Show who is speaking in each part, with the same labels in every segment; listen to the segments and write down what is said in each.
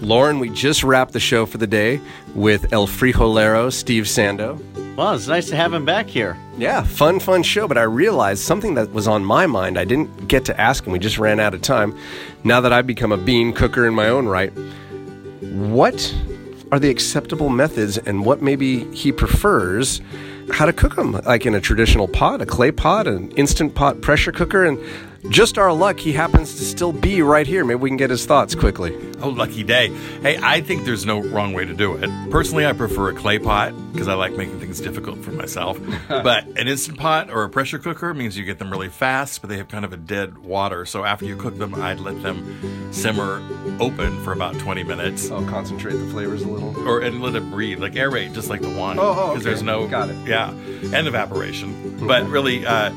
Speaker 1: Lauren, we just wrapped the show for the day with El Frijolero, Steve Sando.
Speaker 2: Well, it's nice to have him back here.
Speaker 1: Yeah, fun, fun show. But I realized something that was on my mind. I didn't get to ask him. We just ran out of time. Now that I've become a bean cooker in my own right, what are the acceptable methods and what maybe he prefers how to cook them? Like in a traditional pot, a clay pot, an instant pot pressure cooker, and just our luck, he happens to still be right here. Maybe we can get his thoughts quickly.
Speaker 3: Oh, lucky day. Hey, I think there's no wrong way to do it. Personally, I prefer a clay pot because I like making things difficult for myself. but an instant pot or a pressure cooker means you get them really fast, but they have kind of a dead water. So after you cook them, I'd let them simmer open for about 20 minutes.
Speaker 1: I'll concentrate the flavors a little.
Speaker 3: Or and let it breathe, like aerate, just like the wine.
Speaker 1: Oh, oh,
Speaker 3: Because there's no
Speaker 1: Got it.
Speaker 3: Yeah, and evaporation. But really, uh,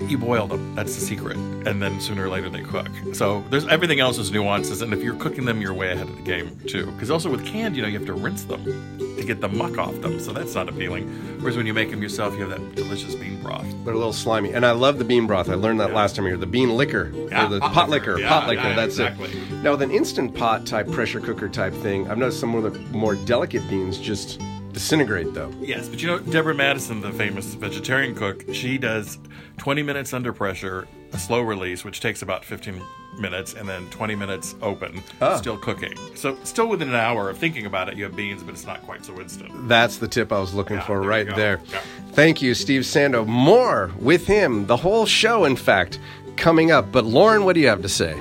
Speaker 3: you boil them. That's the secret. And then sooner or later they cook. So there's everything else is nuances. And if you're cooking them, you're way ahead of the game too. Because also with canned, you know, you have to rinse them to get the muck off them. So that's not appealing. Whereas when you make them yourself, you have that delicious bean broth.
Speaker 1: They're a little slimy. And I love the bean broth. I learned that last time here. The bean liquor.
Speaker 3: Yeah,
Speaker 1: or the
Speaker 3: pot
Speaker 1: pot,
Speaker 3: liquor. Yeah,
Speaker 1: pot liquor.
Speaker 3: yeah,
Speaker 1: that's
Speaker 3: exactly.
Speaker 1: it. Now, with an instant pot type pressure cooker type thing, I've noticed some of the more delicate beans just disintegrate though.
Speaker 3: Yes, but you know, Deborah Madison, the famous vegetarian cook, she does 20 minutes under pressure, a slow release, which takes about 15 minutes, and then 20 minutes open,
Speaker 1: Ah.
Speaker 3: still cooking. So, still within an hour of thinking about it, you have beans, but it's not quite so instant.
Speaker 1: That's the tip I was looking
Speaker 3: Yeah,
Speaker 1: for
Speaker 3: there
Speaker 1: right there.
Speaker 3: Yeah.
Speaker 1: Thank you, Steve Sando. More with him, the whole show, in fact, coming up. But Lauren, what do you have to say?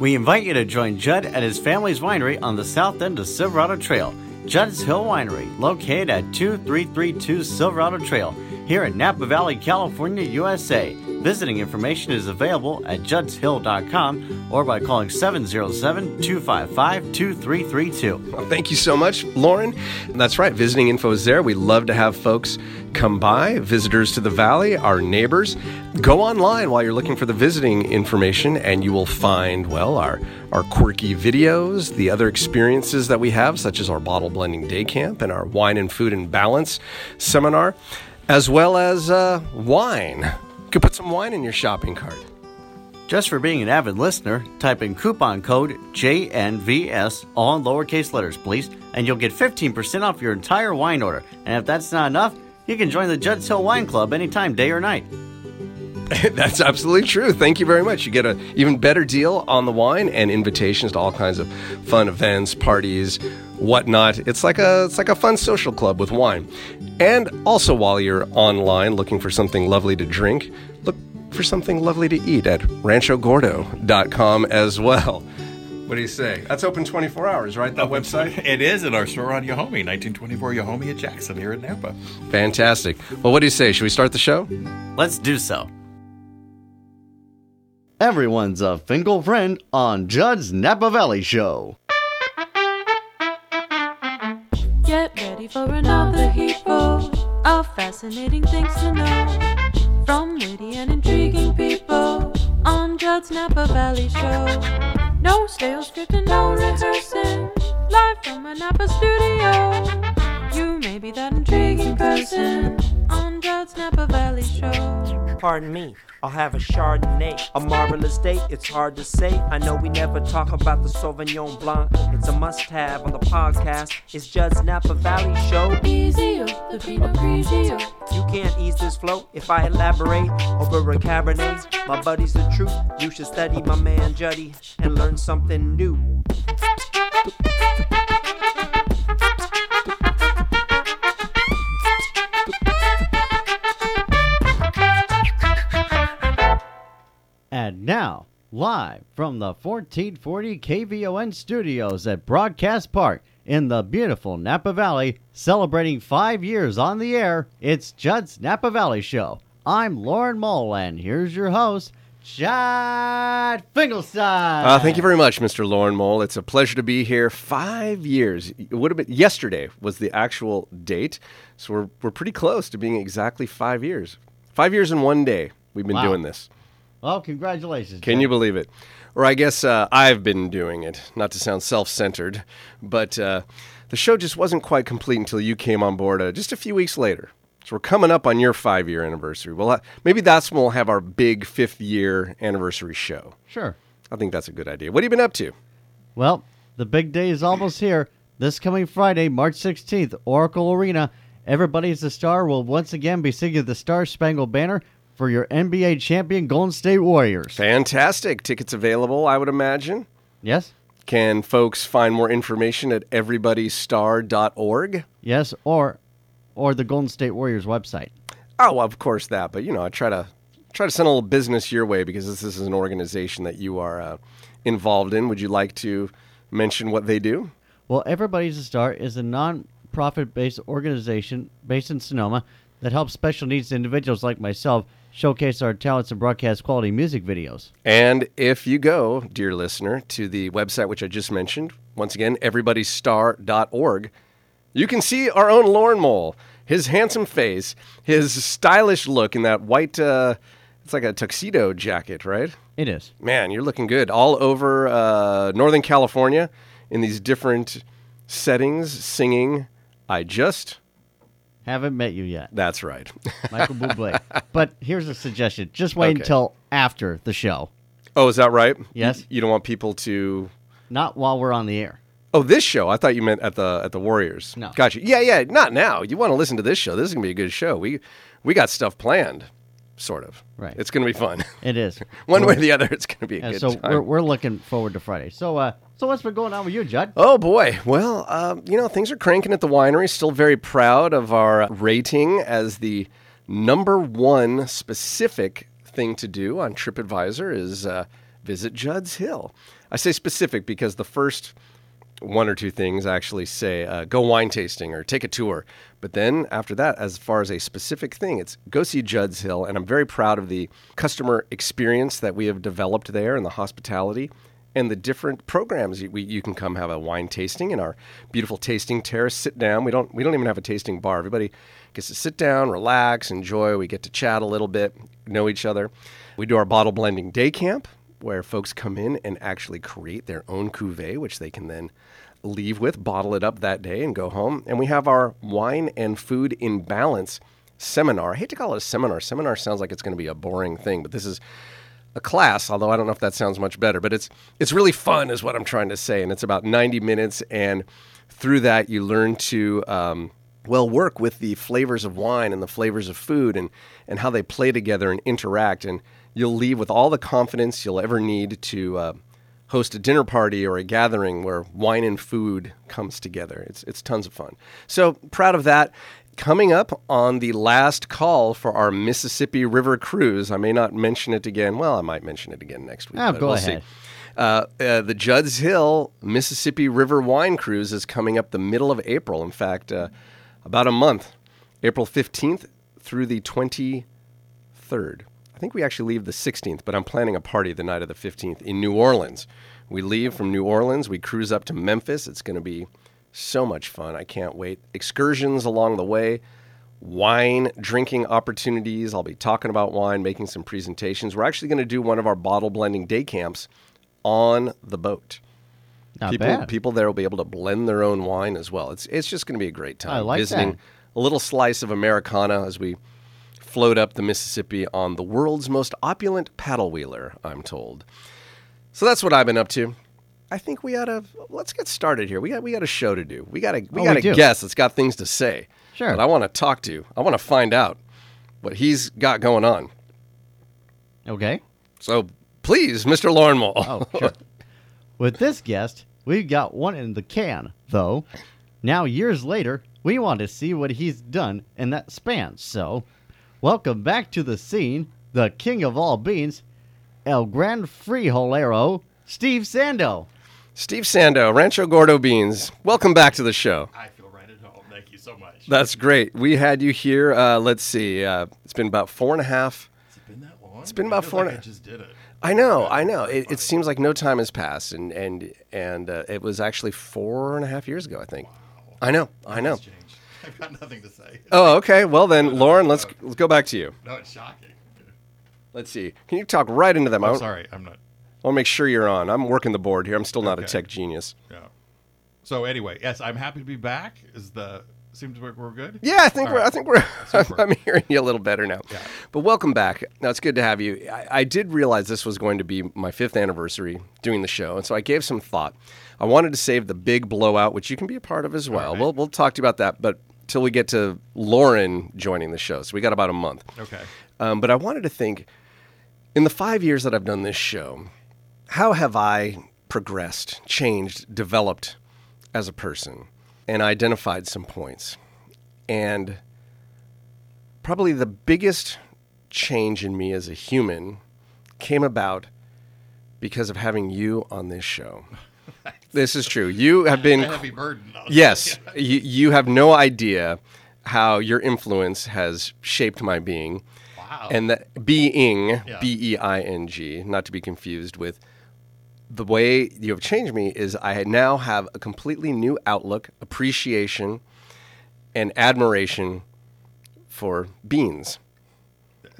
Speaker 2: We invite you to join Judd at his family's winery on the south end of Silverado Trail. Judd's Hill Winery, located at 2332 Silverado Trail, here in Napa Valley, California, USA. Visiting information is available at juddshill.com or by calling 707 255 2332.
Speaker 1: Well, thank you so much, Lauren. That's right, visiting info is there. We love to have folks come by, visitors to the valley, our neighbors. Go online while you're looking for the visiting information, and you will find, well, our, our quirky videos, the other experiences that we have, such as our bottle blending day camp and our wine and food and balance seminar, as well as uh, wine. Could put some wine in your shopping cart.
Speaker 2: Just for being an avid listener, type in coupon code JNVS, all in lowercase letters, please, and you'll get 15% off your entire wine order. And if that's not enough, you can join the Judd's Hill Wine Club anytime, day or night.
Speaker 1: That's absolutely true. Thank you very much. You get an even better deal on the wine and invitations to all kinds of fun events, parties, whatnot. It's like a it's like a fun social club with wine. And also while you're online looking for something lovely to drink, look for something lovely to eat at ranchogordo.com as well. What do you say? That's open 24 hours, right? That website?
Speaker 3: It is in our store on Yajome, 1924 Yajome at Jackson here in Napa.
Speaker 1: Fantastic. Well, what do you say? Should we start the show?
Speaker 2: Let's do so. Everyone's a Finkel friend on Judd's Napa Valley Show.
Speaker 4: Get ready for another heapful of fascinating things to know from witty and intriguing people on Judd's Napa Valley Show. No stale script and no rehearsing, live from a Napa studio. You may be that intriguing person on Napa Valley Show.
Speaker 5: Pardon me, I'll have a Chardonnay. A marvelous day, it's hard to say. I know we never talk about the Sauvignon Blanc. It's a must have on the podcast. It's Judd's Napa Valley Show.
Speaker 4: Easier, the Pinot Grigio.
Speaker 5: You can't ease this flow if I elaborate over a Cabernet. My buddy's the truth. You should study my man Juddy and learn something new.
Speaker 2: And now, live from the 1440 KVON studios at Broadcast Park in the beautiful Napa Valley, celebrating five years on the air, it's Judd's Napa Valley Show. I'm Lauren Mole, and here's your host, Judd Finkelstein.
Speaker 1: Uh, thank you very much, Mr. Lauren Mole. It's a pleasure to be here. Five years. It would have been yesterday was the actual date, so we're we're pretty close to being exactly five years. Five years in one day. We've been
Speaker 2: Wow.
Speaker 1: doing this.
Speaker 2: Well, congratulations.
Speaker 1: Can
Speaker 2: Judd.
Speaker 1: you believe it? Or I guess uh, I've been doing it. Not to sound self-centered, but uh, the show just wasn't quite complete until you came on board uh, just a few weeks later. So we're coming up on your five-year anniversary. Well, uh, maybe that's when we'll have our big fifth-year anniversary show.
Speaker 2: Sure.
Speaker 1: I think that's a good idea. What have you been up to?
Speaker 2: Well, The big day is almost here. This coming Friday, March 16th, Oracle Arena. Everybody's a Star will once again be singing the Star Spangled Banner for your NBA champion Golden State Warriors.
Speaker 1: Fantastic. Tickets available, I would imagine.
Speaker 2: Yes?
Speaker 1: Can folks find more information at everybodystar.org?
Speaker 2: Yes, or or the Golden State Warriors website.
Speaker 1: Oh, of course that. But you know, I try to try to send a little business your way because this, is an organization that you are uh, involved in. Would you like to mention what they do?
Speaker 2: Well, Everybody's a Star is a non-profit based organization based in Sonoma that helps special needs individuals like myself showcase our talents and broadcast quality music videos.
Speaker 1: And if you go, dear listener, to the website which I just mentioned, once again, everybodystar.org, you can see our own Lauren Mole, his handsome face, his stylish look in that white, uh, it's like a tuxedo jacket, right?
Speaker 2: It is.
Speaker 1: Man, you're looking good. All over uh, Northern California in these different settings, singing, I just.
Speaker 2: Haven't met you yet.
Speaker 1: That's right.
Speaker 2: Michael Bublé. But here's a suggestion. Just wait
Speaker 1: Okay.
Speaker 2: until after the show.
Speaker 1: oh, is that right?
Speaker 2: Yes.
Speaker 1: You, you don't want people to.
Speaker 2: Not while we're on the air.
Speaker 1: Oh, this show. I thought you meant at the at the Warriors.
Speaker 2: No.
Speaker 1: Gotcha. Yeah, yeah. Not now. You want to listen to this show. This is gonna be a good show. We we got stuff planned, sort of.
Speaker 2: Right.
Speaker 1: It's gonna be fun.
Speaker 2: It is.
Speaker 1: One way or the other, it's gonna be a
Speaker 2: And
Speaker 1: good
Speaker 2: so
Speaker 1: time.
Speaker 2: we're, we're looking forward to Friday. So uh so what's been going on with you, Judd?
Speaker 1: Oh boy. Well, um, you know, things are cranking at the winery. Still very proud of our rating as the number one specific thing to do on TripAdvisor is uh, visit Judd's Hill. I say specific because the first one or two things actually say uh, go wine tasting or take a tour. But then after that, as far as a specific thing, it's go see Judd's Hill. And I'm very proud of the customer experience that we have developed there and the hospitality and the different programs you, we, you can come have a wine tasting in our beautiful tasting terrace. Sit down. We don't we don't even have a tasting bar. Everybody gets to sit down, relax, enjoy. We get to chat a little bit, know each other. We do our bottle blending day camp where folks come in and actually create their own cuvee, which they can then leave with, bottle it up that day, and go home. And we have our wine and food in balance seminar. I hate to call it a seminar. Seminar sounds like it's going to be a boring thing, but this is a class, although I don't know if that sounds much better, but it's it's really fun, is what I'm trying to say, and it's about 90 minutes, and through that you learn to um, well work with the flavors of wine and the flavors of food, and and how they play together and interact, and you'll leave with all the confidence you'll ever need to. Uh, host a dinner party or a gathering where wine and food comes together. It's it's tons of fun. So proud of that. Coming up on the last call for our Mississippi River cruise, I may not mention it again. Well, I might mention it again next week.
Speaker 2: Oh, go
Speaker 1: we'll
Speaker 2: ahead.
Speaker 1: See. Uh, uh, the Judd's Hill Mississippi River Wine Cruise is coming up the middle of April. In fact, uh, about a month, April 15th through the 23rd. I think we actually leave the 16th, but I'm planning a party the night of the 15th in New Orleans. We leave from New Orleans, we cruise up to Memphis. It's going to be so much fun. I can't wait. Excursions along the way, wine drinking opportunities. I'll be talking about wine, making some presentations. We're actually going to do one of our bottle blending day camps on the boat.
Speaker 2: Not
Speaker 1: people,
Speaker 2: bad.
Speaker 1: people there will be able to blend their own wine as well. It's it's just going to be a great time.
Speaker 2: I like
Speaker 1: visiting
Speaker 2: that.
Speaker 1: a little slice of Americana as we float up the Mississippi on the world's most opulent paddle wheeler. I'm told. So that's what I've been up to. I think we ought to let's get started here. We got we got a show to do. We got a we
Speaker 2: Oh,
Speaker 1: got
Speaker 2: we
Speaker 1: a guest that's got things to say.
Speaker 2: Sure.
Speaker 1: That I want to talk to. I want to find out what he's got going on.
Speaker 2: Okay.
Speaker 1: So please, Mr. Lauren Mole.
Speaker 2: Oh, sure. With this guest, we've got one in the can, though. Now, years later, we want to see what he's done in that span. So, welcome back to the scene, the king of all beans, El Gran Frijolero, Steve Sando.
Speaker 1: Steve Sando, Rancho Gordo Beans. Welcome back to the show.
Speaker 3: I feel right at home. Thank you so much.
Speaker 1: That's great. We had you here. Uh, let's see. Uh, it's been about four and a half.
Speaker 3: Has it been that long? It's
Speaker 1: been about four and a-
Speaker 3: I just did it.
Speaker 1: I know, I know. It, it seems like no time has passed, and and and uh, it was actually four and a half years ago, I think. I know, I know.
Speaker 3: I've got nothing to say.
Speaker 1: Oh, okay. Well then, Lauren, let's let's go back to you.
Speaker 3: No, it's shocking.
Speaker 1: Let's see. Can you talk right into them? I
Speaker 3: I'm
Speaker 1: want
Speaker 3: sorry. I'm not.
Speaker 1: to make sure you're on. I'm working the board here. I'm still not a tech genius.
Speaker 3: Yeah. So anyway, yes, I'm happy to be back. Is the seems like we're good.
Speaker 1: Yeah, I think
Speaker 3: All
Speaker 1: we're. I think we're. I'm hearing you a little better now. Yeah. But welcome back. Now it's good to have you. I, I did realize this was going to be my fifth anniversary doing the show, and so I gave some thought. I wanted to save the big blowout, which you can be a part of as well.
Speaker 3: right.
Speaker 1: We'll we'll talk to you about that, but till we get to Lauren joining the show, so we got about a month.
Speaker 3: Okay.
Speaker 1: Um, but I wanted to think, in the five years that I've done this show, how have I progressed, changed, developed as a person, and I identified some points? And probably the biggest change in me as a human came about because of having you on this show. This is true. You have been
Speaker 3: A heavy burden. though.
Speaker 1: Yes, you, you have no idea how your influence has shaped my being.
Speaker 3: Wow.
Speaker 1: And that being,
Speaker 3: Yeah.
Speaker 1: B E I N G, not to be confused with the way you have changed me, is I now have a completely new outlook, appreciation, and admiration for beans.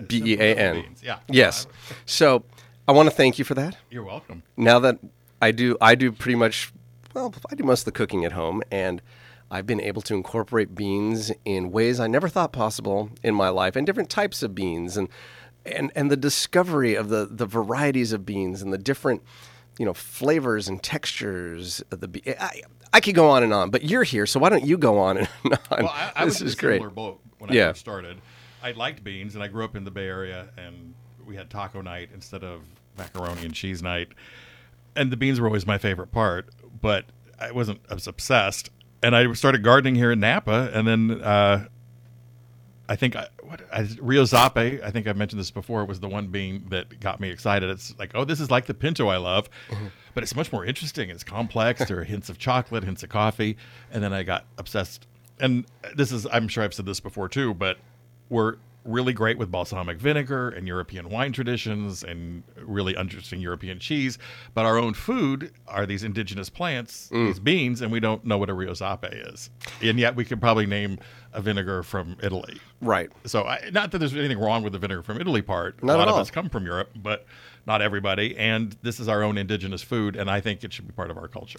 Speaker 1: B E A N.
Speaker 3: Yeah.
Speaker 1: Yes. So I want to thank you for that
Speaker 3: You're welcome.
Speaker 1: now that I do, I do pretty much, well, I do most of the cooking at home, and I've been able to incorporate beans in ways I never thought possible in my life, and different types of beans, and and and the discovery of the the varieties of beans and the different, you know, flavors and textures of the bean. I, I could go on and on, but you're here, so why don't you go on and on?
Speaker 3: Well, I, I
Speaker 1: this
Speaker 3: was
Speaker 1: is
Speaker 3: in a
Speaker 1: great.
Speaker 3: boat when I
Speaker 1: Yeah.
Speaker 3: first started. I liked beans, and I grew up in the Bay Area, and we had taco night instead of macaroni and cheese night. And the beans were always my favorite part, but I wasn't I was obsessed. And I started gardening here in Napa, and then uh, I think I, what I, Rio Zape. I think I've mentioned this before. Was the one bean that got me excited. It's like, oh, this is like the pinto I love, but it's much more interesting. It's complex. there are hints of chocolate, hints of coffee, and then I got obsessed. And this is, I'm sure I've said this before too, but we're really great with balsamic vinegar and European wine traditions and really interesting European cheese. But our own food are these indigenous plants, mm. these beans, and we don't know what a Rio Zape is. And yet we could probably name a vinegar from Italy.
Speaker 1: Right.
Speaker 3: So, I, not that there's anything wrong with the vinegar from Italy part.
Speaker 1: Not
Speaker 3: a lot of us come from Europe, but not everybody. And this is our own indigenous food, and I think it should be part of our culture.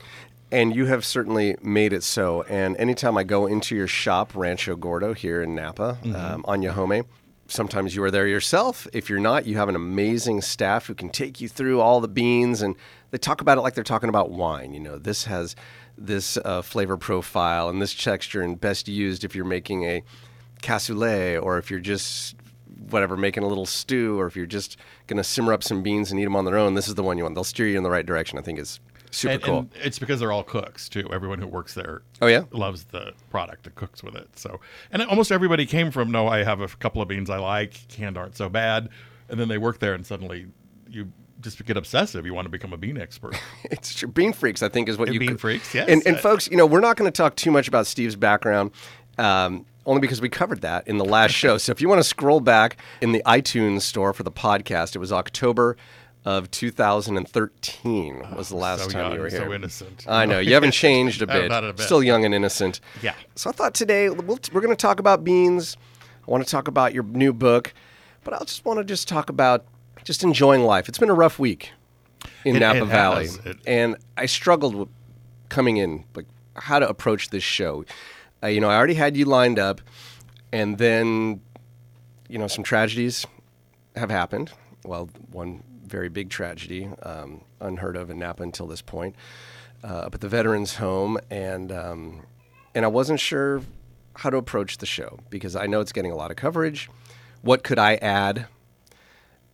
Speaker 1: And you have certainly made it so. And anytime I go into your shop, Rancho Gordo here in Napa, um, on Yajome, sometimes you are there yourself. If you're not, you have an amazing staff who can take you through all the beans, and they talk about it like they're talking about wine. You know, this has this uh, flavor profile and this texture, and best used if you're making a cassoulet or if you're just whatever making a little stew or if you're just going to simmer up some beans and eat them on their own this is the one you want they'll steer you in the right direction i think it's super
Speaker 3: and,
Speaker 1: cool
Speaker 3: and it's because they're all cooks too. Everyone who works there,
Speaker 1: Oh, yeah?
Speaker 3: loves the product and cooks with it. So, and almost everybody came from. No, I have a couple of beans I like. Canned aren't so bad. And then they work there, and suddenly you just get obsessive. You want to become a bean expert.
Speaker 1: It's true. Bean freaks, I think, is what you
Speaker 3: Bean
Speaker 1: could-
Speaker 3: freaks, yes.
Speaker 1: And, and folks, you know, we're not going to talk too much about Steve's background, um, only because we covered that in the last show. So if you want to scroll back in the iTunes store for the podcast, it was October of 2013 ah, was the last
Speaker 3: so
Speaker 1: time you
Speaker 3: young,
Speaker 1: were
Speaker 3: so
Speaker 1: here.
Speaker 3: innocent.
Speaker 1: I know you haven't changed a oh, bit.
Speaker 3: Not a bit.
Speaker 1: Still young and innocent.
Speaker 3: Yeah.
Speaker 1: So I thought today we'll, we're going to talk about beans. I want to talk about your new book, but I just want to just talk about just enjoying life. It's been a rough week in
Speaker 3: It-
Speaker 1: Napa
Speaker 3: it
Speaker 1: Valley, and I struggled with coming in, like how to approach this show. You know, I already had you lined up, and then you know some tragedies have happened. Well, one very big tragedy, um, unheard of in Napa until this point, uh, up at the Veterans Home, and um, and I wasn't sure how to approach the show because I know it's getting a lot of coverage. What could I add?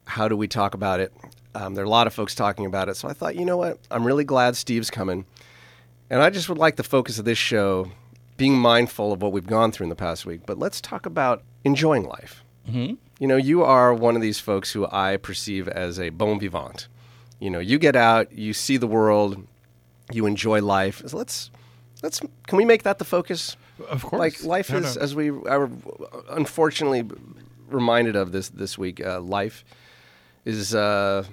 Speaker 1: How do we talk about it? Um, there are a lot of folks talking about it, so I thought, you know what? I'm really glad Steve's coming, and I just would like the focus of this show being mindful of what we've gone through in the past week. But let's talk about enjoying life. You know, you are one of these folks who I perceive as a bon vivant. You know, you get out, you see the world, you enjoy life. So let's let's can we make that the focus?
Speaker 3: Of course.
Speaker 1: Like life
Speaker 3: No,
Speaker 1: is,
Speaker 3: no.
Speaker 1: as we are unfortunately reminded of this this week. Uh, life is uh,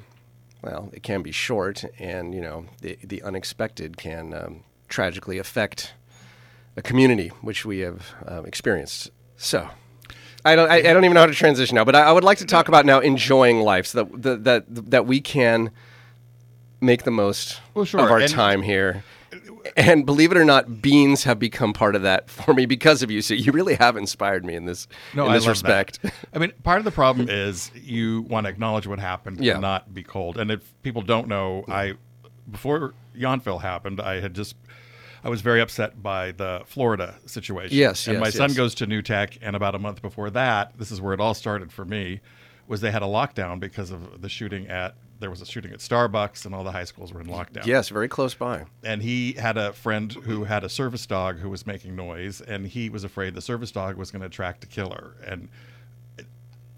Speaker 1: well, it can be short, and you know the the unexpected can um, tragically affect a community, which we have uh, experienced. So. I don't. I, I don't even know how to transition now, but I, I would like to talk about now enjoying life, so that that that, that we can make the most
Speaker 3: Well, sure,
Speaker 1: of our
Speaker 3: and-
Speaker 1: time here, And believe it or not, beans have become part of that for me because of you. So you really have inspired me in this
Speaker 3: No,
Speaker 1: in this respect.
Speaker 3: That. I mean, part of the problem is you want to acknowledge what happened
Speaker 1: Yeah.
Speaker 3: and not be cold. And if people don't know, I before Yountville happened, I had just I was very upset by the Florida situation.
Speaker 1: Yes,
Speaker 3: and
Speaker 1: yes,
Speaker 3: my son
Speaker 1: yes.
Speaker 3: goes to New Tech, and about a month before that, this is where it all started for me. Was they had a lockdown because of the shooting at there was a shooting at Starbucks, and all the high schools were in lockdown
Speaker 1: Yes, very close by.
Speaker 3: and he had a friend who had a service dog who was making noise, and he was afraid the service dog was going to attract a killer. And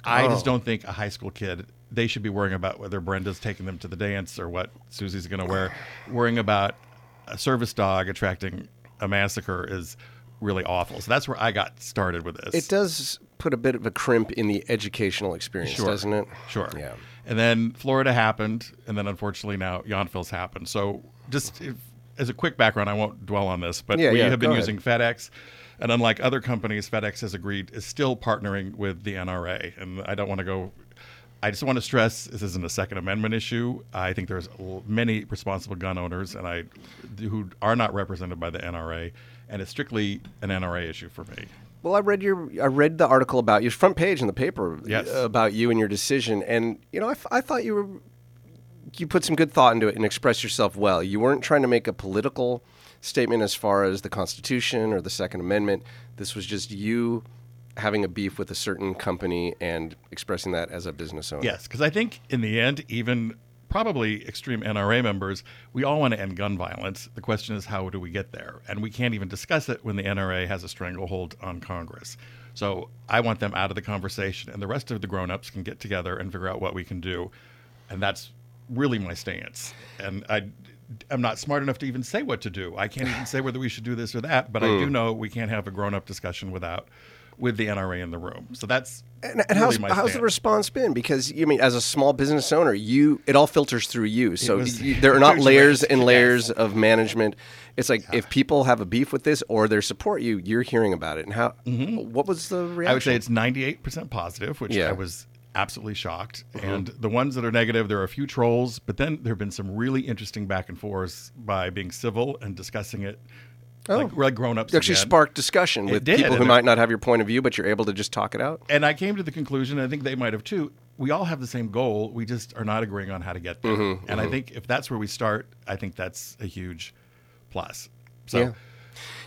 Speaker 3: I oh. just
Speaker 1: Oh.
Speaker 3: don't think a high school kid they should be worrying about whether Brenda's taking them to the dance or what Susie's going to wear. Worrying about a service dog attracting a massacre is really awful. So that's where I got started with this.
Speaker 1: It does put a bit of a crimp in the educational experience,
Speaker 3: Sure.
Speaker 1: doesn't it?
Speaker 3: Sure.
Speaker 1: Yeah.
Speaker 3: And then Florida happened, and then unfortunately now Yountville's happened. So just if, as a quick background, I won't dwell on this, but
Speaker 1: Yeah,
Speaker 3: we
Speaker 1: yeah,
Speaker 3: have been using FedEx, and unlike other companies, FedEx has agreed is still partnering with the NRA, and I don't want to go. I just want to stress this isn't a Second Amendment issue. I think there's many responsible gun owners, and I who are not represented by the NRA, and it's strictly an NRA issue for me.
Speaker 1: Well, I read your I read the article about you, front page in the paper
Speaker 3: Yes.
Speaker 1: Uh, about you and your decision, and you know I, f- I thought you were you put some good thought into it and expressed yourself well. You weren't trying to make a political statement as far as the Constitution or the Second Amendment. This was just you having a beef with a certain company and expressing that as a business owner.
Speaker 3: Yes, because I think in the end, even probably extreme NRA members, we all want to end gun violence. The question is, how do we get there? And we can't even discuss it when the NRA has a stranglehold on Congress. So I want them out of the conversation, and the rest of the grown-ups can get together and figure out what we can do. And that's really my stance. And I, I'm not smart enough to even say what to do. I can't even say whether we should do this or that. But I do mm. know we can't have a grown-up discussion without with the NRA in the room. So that's
Speaker 1: And, and
Speaker 3: really
Speaker 1: how's, how's the response been? Because you mean as a small business owner, you it all filters through you. So
Speaker 3: was-
Speaker 1: you, there are not layers and
Speaker 3: yes.
Speaker 1: layers of management. It's like if people have a beef with this or they support you, you're hearing about it. And how? What was the reaction?
Speaker 3: Mm-hmm. I would say it's 98% positive, which
Speaker 1: Yeah. Mm-hmm.
Speaker 3: I was absolutely shocked. And the ones that are negative, there are a few trolls, but then there have been some really interesting back and forths by being civil and discussing it like, like grown ups.
Speaker 1: Actually sparked discussion
Speaker 3: It
Speaker 1: with
Speaker 3: did,
Speaker 1: people who might not have your point of view, but you're able to just talk it out.
Speaker 3: And I came to the conclusion, and I think they might have too. We all have the same goal. We just are not agreeing on how to get there.
Speaker 1: Mm-hmm,
Speaker 3: and I think if that's where we start, I think that's a huge plus. So
Speaker 1: Yeah.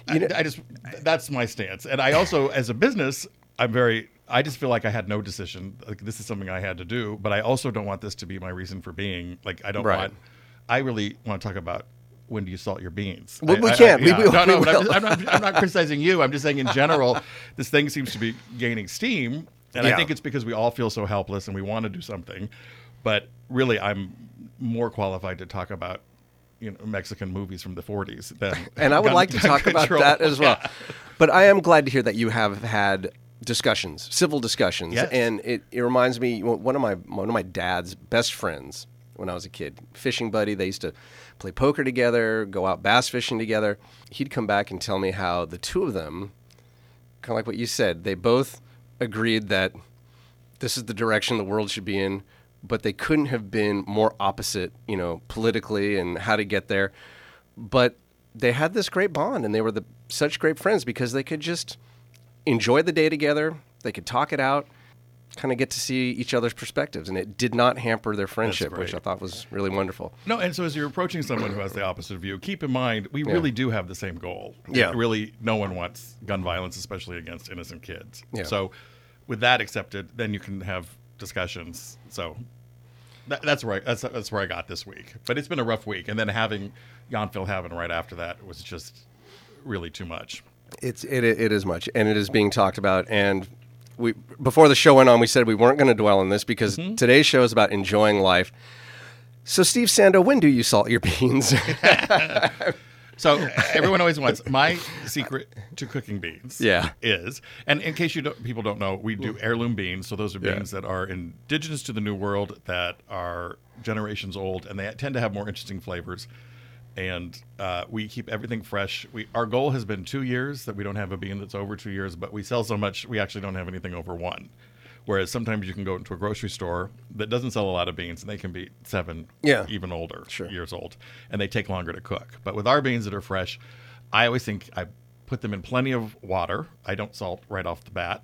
Speaker 3: I, I just that's my stance. And I also, as a business, I'm very. I just feel like I had no decision. Like this is something I had to do, but I also don't want this to be my reason for being. Like I don't
Speaker 1: Right.
Speaker 3: want. I really want to talk about when do you salt your beans.
Speaker 1: Well,
Speaker 3: I-
Speaker 1: we
Speaker 3: I- I-
Speaker 1: can. We
Speaker 3: yeah.
Speaker 1: will.
Speaker 3: No, no,
Speaker 1: We
Speaker 3: I'm, just, I'm, not, I'm not criticizing you. I'm just saying in general, this thing seems to be gaining steam, and
Speaker 1: Yeah.
Speaker 3: I think it's because we all feel so helpless and we want to do something. But really, I'm more qualified to talk about you know Mexican movies from the 40s than
Speaker 1: And I would
Speaker 3: gun-
Speaker 1: like to talk about that as well.
Speaker 3: Yeah.
Speaker 1: But I am glad to hear that you have had discussions, civil discussions,
Speaker 3: Yes.
Speaker 1: and it, it reminds me one of my one of my dad's best friends when I was a kid, fishing buddy. They used to play poker together, go out bass fishing together. He'd come back and tell me how the two of them, kind of like what you said, they both agreed that this is the direction the world should be in, but they couldn't have been more opposite, you know, politically and how to get there. But they had this great bond and they were the such great friends because they could just enjoy the day together. They could talk it out, kind of get to see each other's perspectives, and it did not hamper their friendship, which I thought was really wonderful.
Speaker 3: No, and so as you're approaching someone who has the opposite view, keep in mind we really do have the same goal.
Speaker 1: Yeah.
Speaker 3: really, no one wants gun violence, especially against innocent kids.
Speaker 1: Yeah.
Speaker 3: So, with that accepted, then you can have discussions. So. That, that's where I, that's that's where I got this week, but it's been a rough week, and then having Yountville happen right after that was just really too much.
Speaker 1: It's it, it is much, and it is being talked about. And we before the show went on, we said we weren't going to dwell on this because mm-hmm. today's show is about enjoying life. So, Steve Sando, when do you salt your beans?
Speaker 3: So everyone always wants my secret to cooking beans.
Speaker 1: Yeah.
Speaker 3: is and in case you don't, people don't know, we do heirloom beans. So those are
Speaker 1: Yeah.
Speaker 3: beans that are indigenous to the New World that are generations old, and they tend to have more interesting flavors. And uh, we keep everything fresh. We our goal has been two years that we don't have a bean that's over two years, but we sell so much we actually don't have anything over one. Whereas sometimes you can go into a grocery store that doesn't sell a lot of beans, and they can be seven,
Speaker 1: Yeah.
Speaker 3: even older,
Speaker 1: Sure.
Speaker 3: years old, and they take longer to cook. But with our beans that are fresh, I always think I put them in plenty of water. I don't salt right off the bat.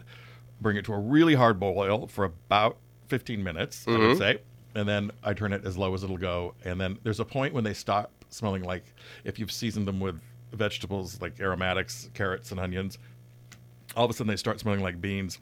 Speaker 3: Bring it to a really hard boil for about 15 minutes, I would say, and then I turn it as low as it'll go. And then there's a point when they stop smelling like if you've seasoned them with vegetables like aromatics, carrots, and onions. All of a sudden, they start smelling like beans.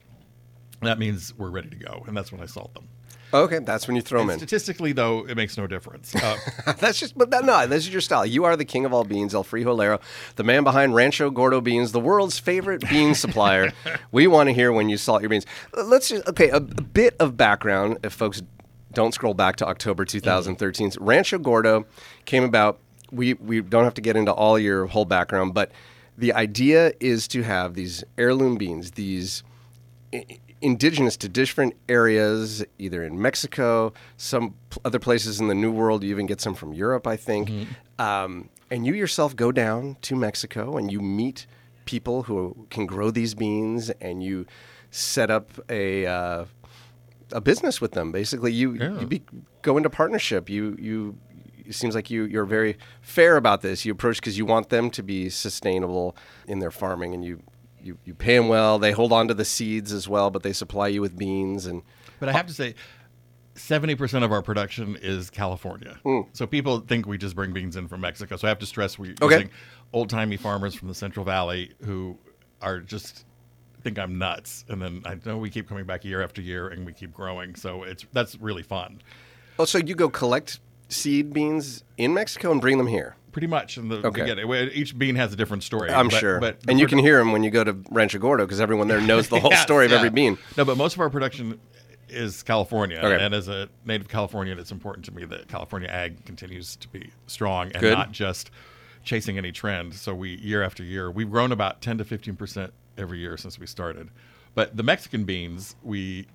Speaker 3: That means we're ready to go, and that's when I salt them.
Speaker 1: Okay, that's when you throw them in.
Speaker 3: Statistically, though, it makes no difference. Uh,
Speaker 1: That's just, but that, no, this is your style. You are the king of all beans, El Frijolero, the man behind Rancho Gordo Beans, the world's favorite bean supplier. we want to hear when you salt your beans. Let's just, okay, a, a bit of background if folks don't scroll back to October 2013. Rancho Gordo came about. We, we don't have to get into all your whole background, but the idea is to have these heirloom beans, these indigenous to different areas, either in Mexico, some other places in the New World. You even get some from Europe, I think. Um, and you yourself go down to Mexico and you meet people who can grow these beans, and you set up a uh, a business with them. Basically, you
Speaker 3: Yeah.
Speaker 1: you be, go into partnership. You you. It seems like you you're very fair about this. You approach because you want them to be sustainable in their farming, and you you, you pay them well. They hold on to the seeds as well, but they supply you with beans and
Speaker 3: But I have to say, seventy percent of our production is California. Mm. So people think we just bring beans in from Mexico. So I have to stress we're
Speaker 1: Okay.
Speaker 3: using old timey farmers from the Central Valley who are just think I'm nuts. And then I know we keep coming back year after year and we keep growing. So it's that's really fun.
Speaker 1: oh, so you go collect seed beans in Mexico and bring them here.
Speaker 3: Pretty much. And the,
Speaker 1: Okay.
Speaker 3: again, each bean has a different story.
Speaker 1: I'm
Speaker 3: but-
Speaker 1: sure,
Speaker 3: But
Speaker 1: and you can hear them when you go to Rancho Gordo because everyone there knows the whole
Speaker 3: Yes,
Speaker 1: story of
Speaker 3: yeah.
Speaker 1: every bean.
Speaker 3: No, but most of our production is California.
Speaker 1: Okay.
Speaker 3: And as a native Californian, it's important to me that California ag continues to be strong and
Speaker 1: Good.
Speaker 3: not just chasing any trend. So we year after year, we've grown about 10 to 15% every year since we started. But the Mexican beans, we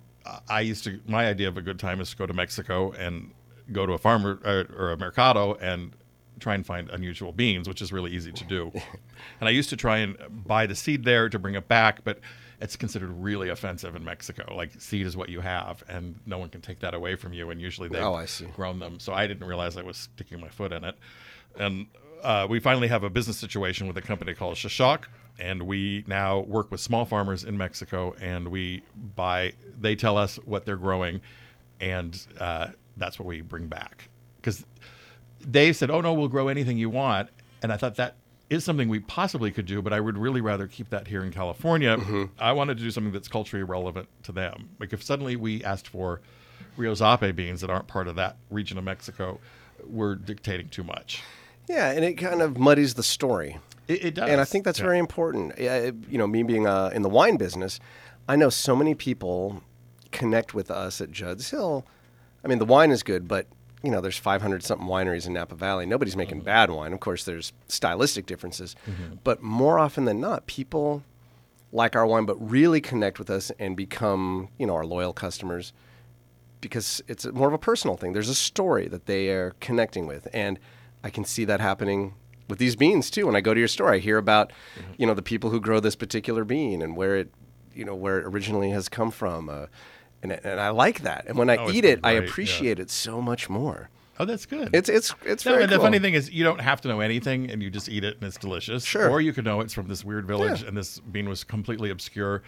Speaker 3: I used to my idea of a good time is to go to Mexico and go to a farmer or, or a mercado and try and find unusual beans, which is really easy to do. and I used to try and buy the seed there to bring it back, but it's considered really offensive in Mexico. Like seed is what you have, and no one can take that away from you. And usually they've
Speaker 1: Oh, I see.
Speaker 3: grown them, so I didn't realize I was sticking my foot in it. And uh, we finally have a business situation with a company called Xoxoc, and we now work with small farmers in Mexico, and we buy. They tell us what they're growing, and uh, that's what we bring back because they said, "Oh no, we'll grow anything you want," and I thought that is something we possibly could do, but I would really rather keep that here in California. I wanted to do something that's culturally relevant to them. Like if suddenly we asked for Rio Zape beans that aren't part of that region of Mexico, we're dictating too much.
Speaker 1: Yeah, and it kind of muddies the story.
Speaker 3: It, it does,
Speaker 1: And I think that's
Speaker 3: Yeah.
Speaker 1: very important. Uh, You know, me being uh, in the wine business, I know so many people connect with us at Judd's Hill. I mean, the wine is good, but you know, there's 500 something wineries in Napa Valley. Nobody's making
Speaker 3: Mm-hmm.
Speaker 1: bad wine. Of course, there's stylistic differences, but more often than not, people like our wine, but really connect with us and become, you know, our loyal customers because it's more of a personal thing. There's a story that they are connecting with, and I can see that happening with these beans too. When I go to your store, I hear about,
Speaker 3: Mm-hmm.
Speaker 1: you know, the people who grow this particular bean and where it, you know, where it originally has come from, uh, and and I like that. And when I
Speaker 3: Oh,
Speaker 1: eat it,
Speaker 3: been
Speaker 1: I
Speaker 3: great, yeah.
Speaker 1: appreciate it so much more.
Speaker 3: Oh, that's good.
Speaker 1: It's it's it's
Speaker 3: No,
Speaker 1: very
Speaker 3: and the funny thing is, you don't have to know anything, and you just eat it, and it's delicious.
Speaker 1: Sure.
Speaker 3: Or you could know it's from this weird village,
Speaker 1: Yeah.
Speaker 3: and this bean was completely obscure,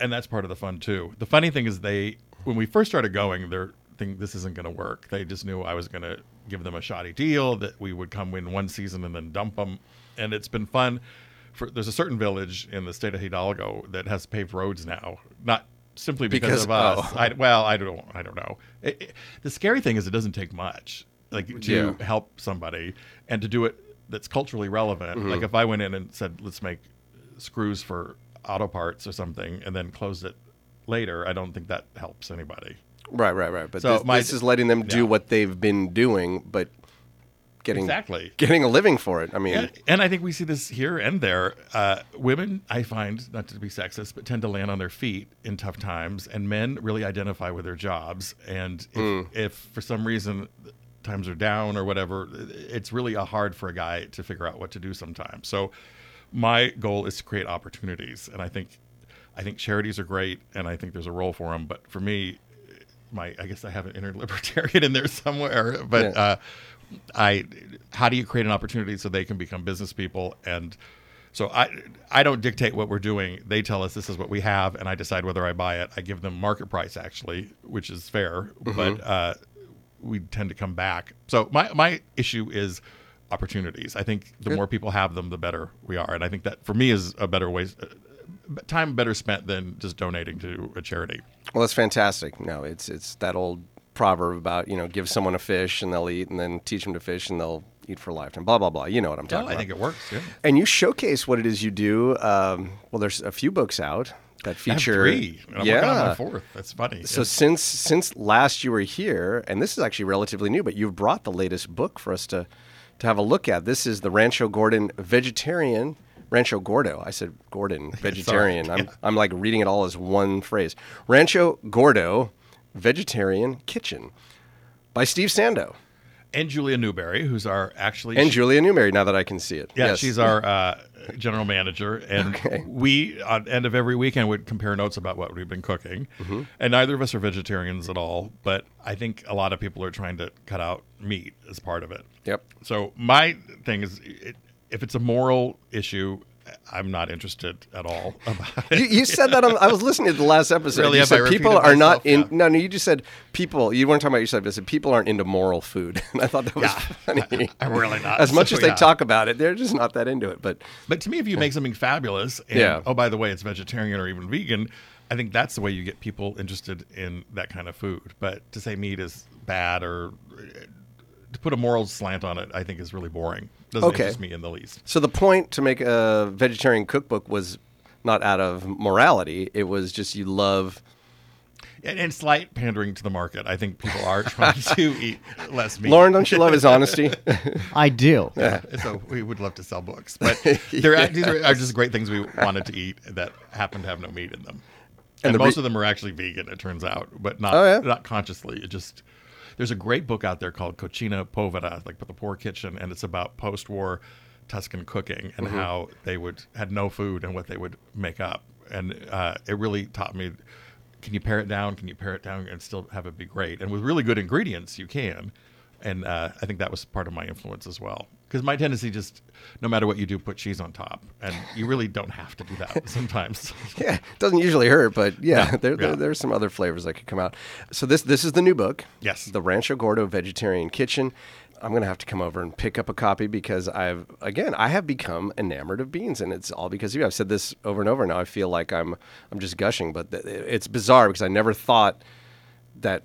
Speaker 3: and that's part of the fun too. The funny thing is, they when we first started going, they're thinking this isn't going to work. They just knew I was going to give them a shoddy deal that we would come win one season and then dump them, and it's been fun. For there's a certain village in the state of Hidalgo that has paved roads now, not simply because,
Speaker 1: Because-
Speaker 3: of us.
Speaker 1: oh.
Speaker 3: I, well, I don't, I don't know. It, it- the scary thing is, it doesn't take much, like to
Speaker 1: Yeah.
Speaker 3: help somebody and to do it that's culturally relevant.
Speaker 1: Mm-hmm.
Speaker 3: Like if I went in and said, "Let's make screws for auto parts or something," and then closed it later, I don't think that helps anybody.
Speaker 1: Right, right, right. But
Speaker 3: So
Speaker 1: this,
Speaker 3: my-
Speaker 1: this is letting them do
Speaker 3: yeah.
Speaker 1: what they've been doing, but getting
Speaker 3: Exactly.
Speaker 1: getting a living for it. I mean,
Speaker 3: And, and I think we see this here and there. Uh, women, I find, not to be sexist, but tend to land on their feet in tough times, and men really identify with their jobs. And if,
Speaker 1: Hmm.
Speaker 3: if for some reason times are down or whatever, it's really a hard for a guy to figure out what to do sometimes. So my goal is to create opportunities, and I think I think charities are great, and I think there's a role for them. But for me, my I guess I have an inner libertarian in there somewhere. But
Speaker 1: Yeah.
Speaker 3: uh, I, how do you create an opportunity so they can become business people and so I I don't dictate what we're doing. They tell us this is what we have, and I decide whether I buy it. I give them market price actually, which is fair, but uh, we tend to come back. So my my issue is opportunities. I think the more people have them, the better we are, and I think that for me is a better way. Time better spent than just donating to a charity.
Speaker 1: Well, that's fantastic. No, it's it's that old proverb about you know give someone a fish and they'll eat, and then teach them to fish and they'll eat for life, and blah blah blah. You know what I'm talking
Speaker 3: I
Speaker 1: about.
Speaker 3: I think it works. Yeah.
Speaker 1: and you showcase what it is you do. Um, well, there's a few books out that
Speaker 3: I have
Speaker 1: feature.
Speaker 3: three. I'm
Speaker 1: yeah.
Speaker 3: on my fourth. That's funny.
Speaker 1: So
Speaker 3: Yeah.
Speaker 1: since since last you were here, and this is actually relatively new, but you've brought the latest book for us to to have a look at. This is the Rancho Gordon Vegetarian. Rancho Gordo. I said Gordon Vegetarian. I'm I'm like reading it all as one phrase. Rancho Gordo Vegetarian Kitchen by Steve Sando
Speaker 3: and Julia Newberry, who's our actually
Speaker 1: and
Speaker 3: she-
Speaker 1: Julia Newberry. Now that I can see it,
Speaker 3: Yeah,
Speaker 1: Yes.
Speaker 3: she's our uh, general manager, and
Speaker 1: Okay.
Speaker 3: we on end of every weekend would compare notes about what we've been cooking.
Speaker 1: Mm-hmm.
Speaker 3: And neither of us are vegetarians at all, but I think a lot of people are trying to cut out meat as part of it.
Speaker 1: Yep.
Speaker 3: So my thing is, it, if it's a moral issue, I'm not interested at all about it.
Speaker 1: You, you said that on. I was listening to the last episode.
Speaker 3: Really?
Speaker 1: You said people
Speaker 3: repeated
Speaker 1: are not in.
Speaker 3: Yeah.
Speaker 1: No, no. You just said people. You weren't talking about yourself. You said people aren't into moral food, and I thought that was
Speaker 3: Yeah.
Speaker 1: funny.
Speaker 3: I'm really not.
Speaker 1: As much
Speaker 3: So,
Speaker 1: as they
Speaker 3: yeah.
Speaker 1: talk about it, they're just not that into it. But
Speaker 3: But to me, if you make something fabulous, and,
Speaker 1: Yeah.
Speaker 3: oh, by the way, it's vegetarian or even vegan, I think that's the way you get people interested in that kind of food. But to say meat is bad or uh, to put a moral slant on it, I think is really boring. Doesn't
Speaker 1: Okay.
Speaker 3: interest me in the least.
Speaker 1: so the point to make a vegetarian cookbook was not out of morality. It was just you love.
Speaker 3: And, and slight pandering to the market. I think people are trying to eat less meat.
Speaker 1: Lauren, don't you love his honesty?
Speaker 2: I do.
Speaker 3: so we would love to sell books, but they're, these are, are just great things we wanted to eat that happen to have no meat in them. And,
Speaker 1: the
Speaker 3: most
Speaker 1: re-
Speaker 3: of them are actually vegan, it turns out, but not
Speaker 1: Oh, yeah?
Speaker 3: not consciously. It just there's a great book out there called Cucina Povera, like the Poor Kitchen, and it's about post-war Tuscan cooking
Speaker 1: Mm-hmm.
Speaker 3: and how they would had no food and what they would make up, and uh, it really taught me. Can you pare it down? Can you pare it down and still have it be great? And with really good ingredients, you can. And uh, I think that was part of my influence as well. Because my tendency just, no matter what you do, put cheese on top, and you really don't have to do that sometimes.
Speaker 1: yeah, it doesn't usually hurt, but yeah,
Speaker 3: Yeah,
Speaker 1: there, there
Speaker 3: yeah.
Speaker 1: there's some other flavors that could come out. So this this is the new book.
Speaker 3: Yes.
Speaker 1: the Rancho Gordo Vegetarian Kitchen. I'm gonna have to come over and pick up a copy because I've again I have become enamored of beans, and it's all because of you. I've said this over and over. Now I feel like I'm I'm just gushing, but th- it's bizarre because I never thought that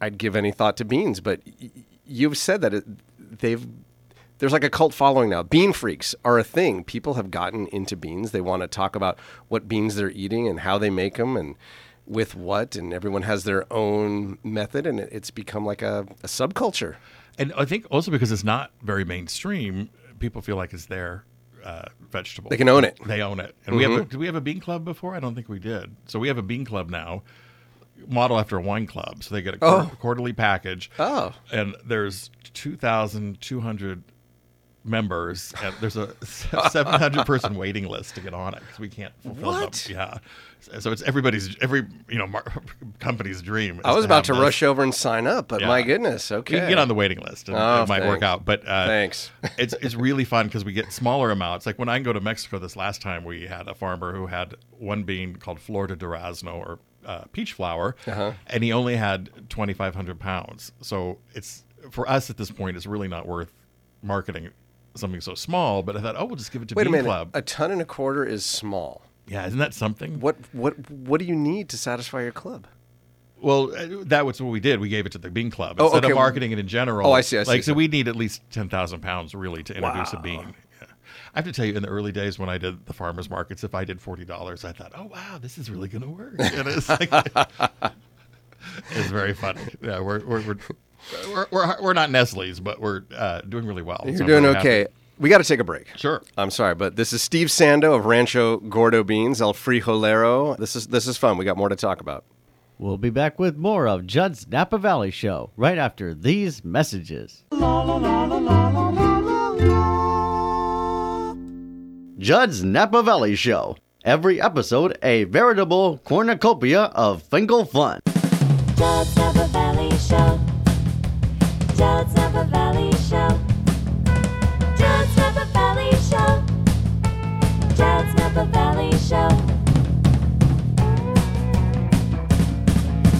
Speaker 1: I'd give any thought to beans, but y- you've said that it, they've there's like a cult following now. Bean freaks are a thing. People have gotten into beans. They want to talk about what beans they're eating and how they make them and with what, and everyone has their own method, and it's become like a, a subculture.
Speaker 3: And I think also because it's not very mainstream, people feel like it's their uh, vegetable.
Speaker 1: They can own it. Mm-hmm.
Speaker 3: They own it. And we have a, did we have a bean club before? I don't think we did. So we have a bean club now, model after a wine club. So they get a
Speaker 1: Oh.
Speaker 3: quarterly package.
Speaker 1: Oh.
Speaker 3: and there's two thousand two hundred members, and there's a seven hundred person waiting list to get on it because we can't fulfill
Speaker 1: What?
Speaker 3: them. Yeah. So it's everybody's every you know mar- company's dream.
Speaker 1: I
Speaker 3: is
Speaker 1: was about to
Speaker 3: this.
Speaker 1: rush over and sign up, but
Speaker 3: Yeah.
Speaker 1: my goodness, okay.
Speaker 3: You can get on the waiting list, and
Speaker 1: Oh,
Speaker 3: it might work out. But uh,
Speaker 1: Thanks.
Speaker 3: it's it's really fun because we get smaller amounts. Like when I go to Mexico, this last time we had a farmer who had one bean called Flor de Durazno or uh, peach flower,
Speaker 1: Uh-huh.
Speaker 3: and he only had twenty five hundred pounds. So it's for us at this point, it's really not worth marketing something so small. But I thought, oh, we'll just give it to
Speaker 1: Wait a minute.
Speaker 3: Club.
Speaker 1: A ton and a quarter is small.
Speaker 3: yeah, isn't that something?
Speaker 1: What what what do you need to satisfy your club?
Speaker 3: Well, uh, that was what we did. We gave it to the bean club
Speaker 1: Oh,
Speaker 3: instead
Speaker 1: okay.
Speaker 3: of marketing it in general.
Speaker 1: Oh, I see, I see.
Speaker 3: Like, so we need at least ten thousand pounds really to introduce a bean. Yeah. I have to tell you, in the early days when I did the farmers markets, if I did forty dollars, I thought, "Oh wow, this is really going to work." And it's like, it's very funny. Yeah, we're we're we're, we're, we're, we're not Nestle's, but we're uh, doing really well.
Speaker 1: You're
Speaker 3: So
Speaker 1: doing
Speaker 3: really
Speaker 1: okay.
Speaker 3: happy.
Speaker 1: We got to take a break.
Speaker 3: Sure.
Speaker 1: I'm sorry, but this is Steve Sando of Rancho Gordo Beans, El Frijolero. This is this is fun. We got more to talk about.
Speaker 2: We'll be back with more of Judd's Napa Valley Show right after these messages. Judd's Napa Valley Show. Every episode, a veritable cornucopia of Finkel fun.
Speaker 6: Judd's Napa Valley Show. Judd's Napa Valley Show. Judd's Napa Valley Show. Judd's Napa Valley Show.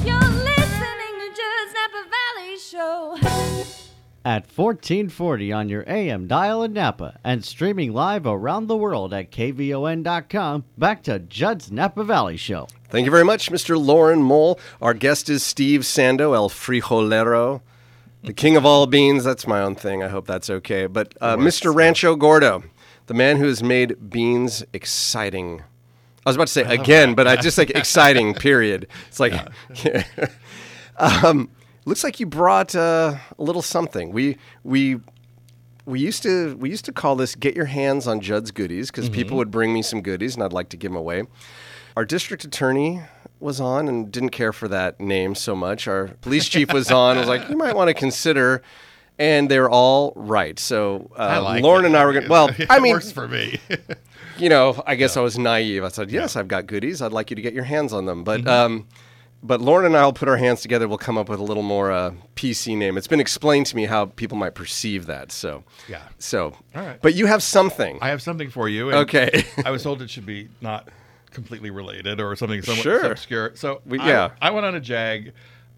Speaker 6: You're listening to Judd's Napa Valley Show.
Speaker 2: At 1440 on your AM dial in Napa and streaming live around the world at KVON.com. Back to Judd's Napa Valley Show.
Speaker 1: Thank you very much, Mr. Lauren Mole. Our guest is Steve Sando, El Frijolero, the king of all beans. That's my own thing. I hope that's okay. But uh, Mr. Rancho Gordo, the man who has made beans exciting. I was about to say again, but I just like exciting. Period. It's like, um, looks like you brought uh, a little something. We we we used to we used to call this "Get Your Hands on Judd's Goodies" because people would bring me some goodies and I'd like to give them away. Our district attorney was on and didn't care for that name so much. Our police chief was on. was like, you might want to consider. And they're all right. So uh,
Speaker 3: like
Speaker 1: Lauren
Speaker 3: it.
Speaker 1: and I were going. to Well, I mean,
Speaker 3: works for me.
Speaker 1: you know, I guess I was naive. I said, "Yes, I've got goodies. I'd like you to get your hands on them."
Speaker 3: Mm-hmm.
Speaker 1: But um, but Lauren and I will put our hands together. We'll come up with a little more uh, PC name. It's been explained to me how people might perceive that. So
Speaker 3: Yeah.
Speaker 1: So,
Speaker 3: All right.
Speaker 1: But you have something.
Speaker 3: I have something for you. and
Speaker 1: Okay.
Speaker 3: I was told it should be not completely related or something somewhat
Speaker 1: Sure.
Speaker 3: obscure. So
Speaker 1: We-
Speaker 3: I-
Speaker 1: yeah.
Speaker 3: I, went on a jag.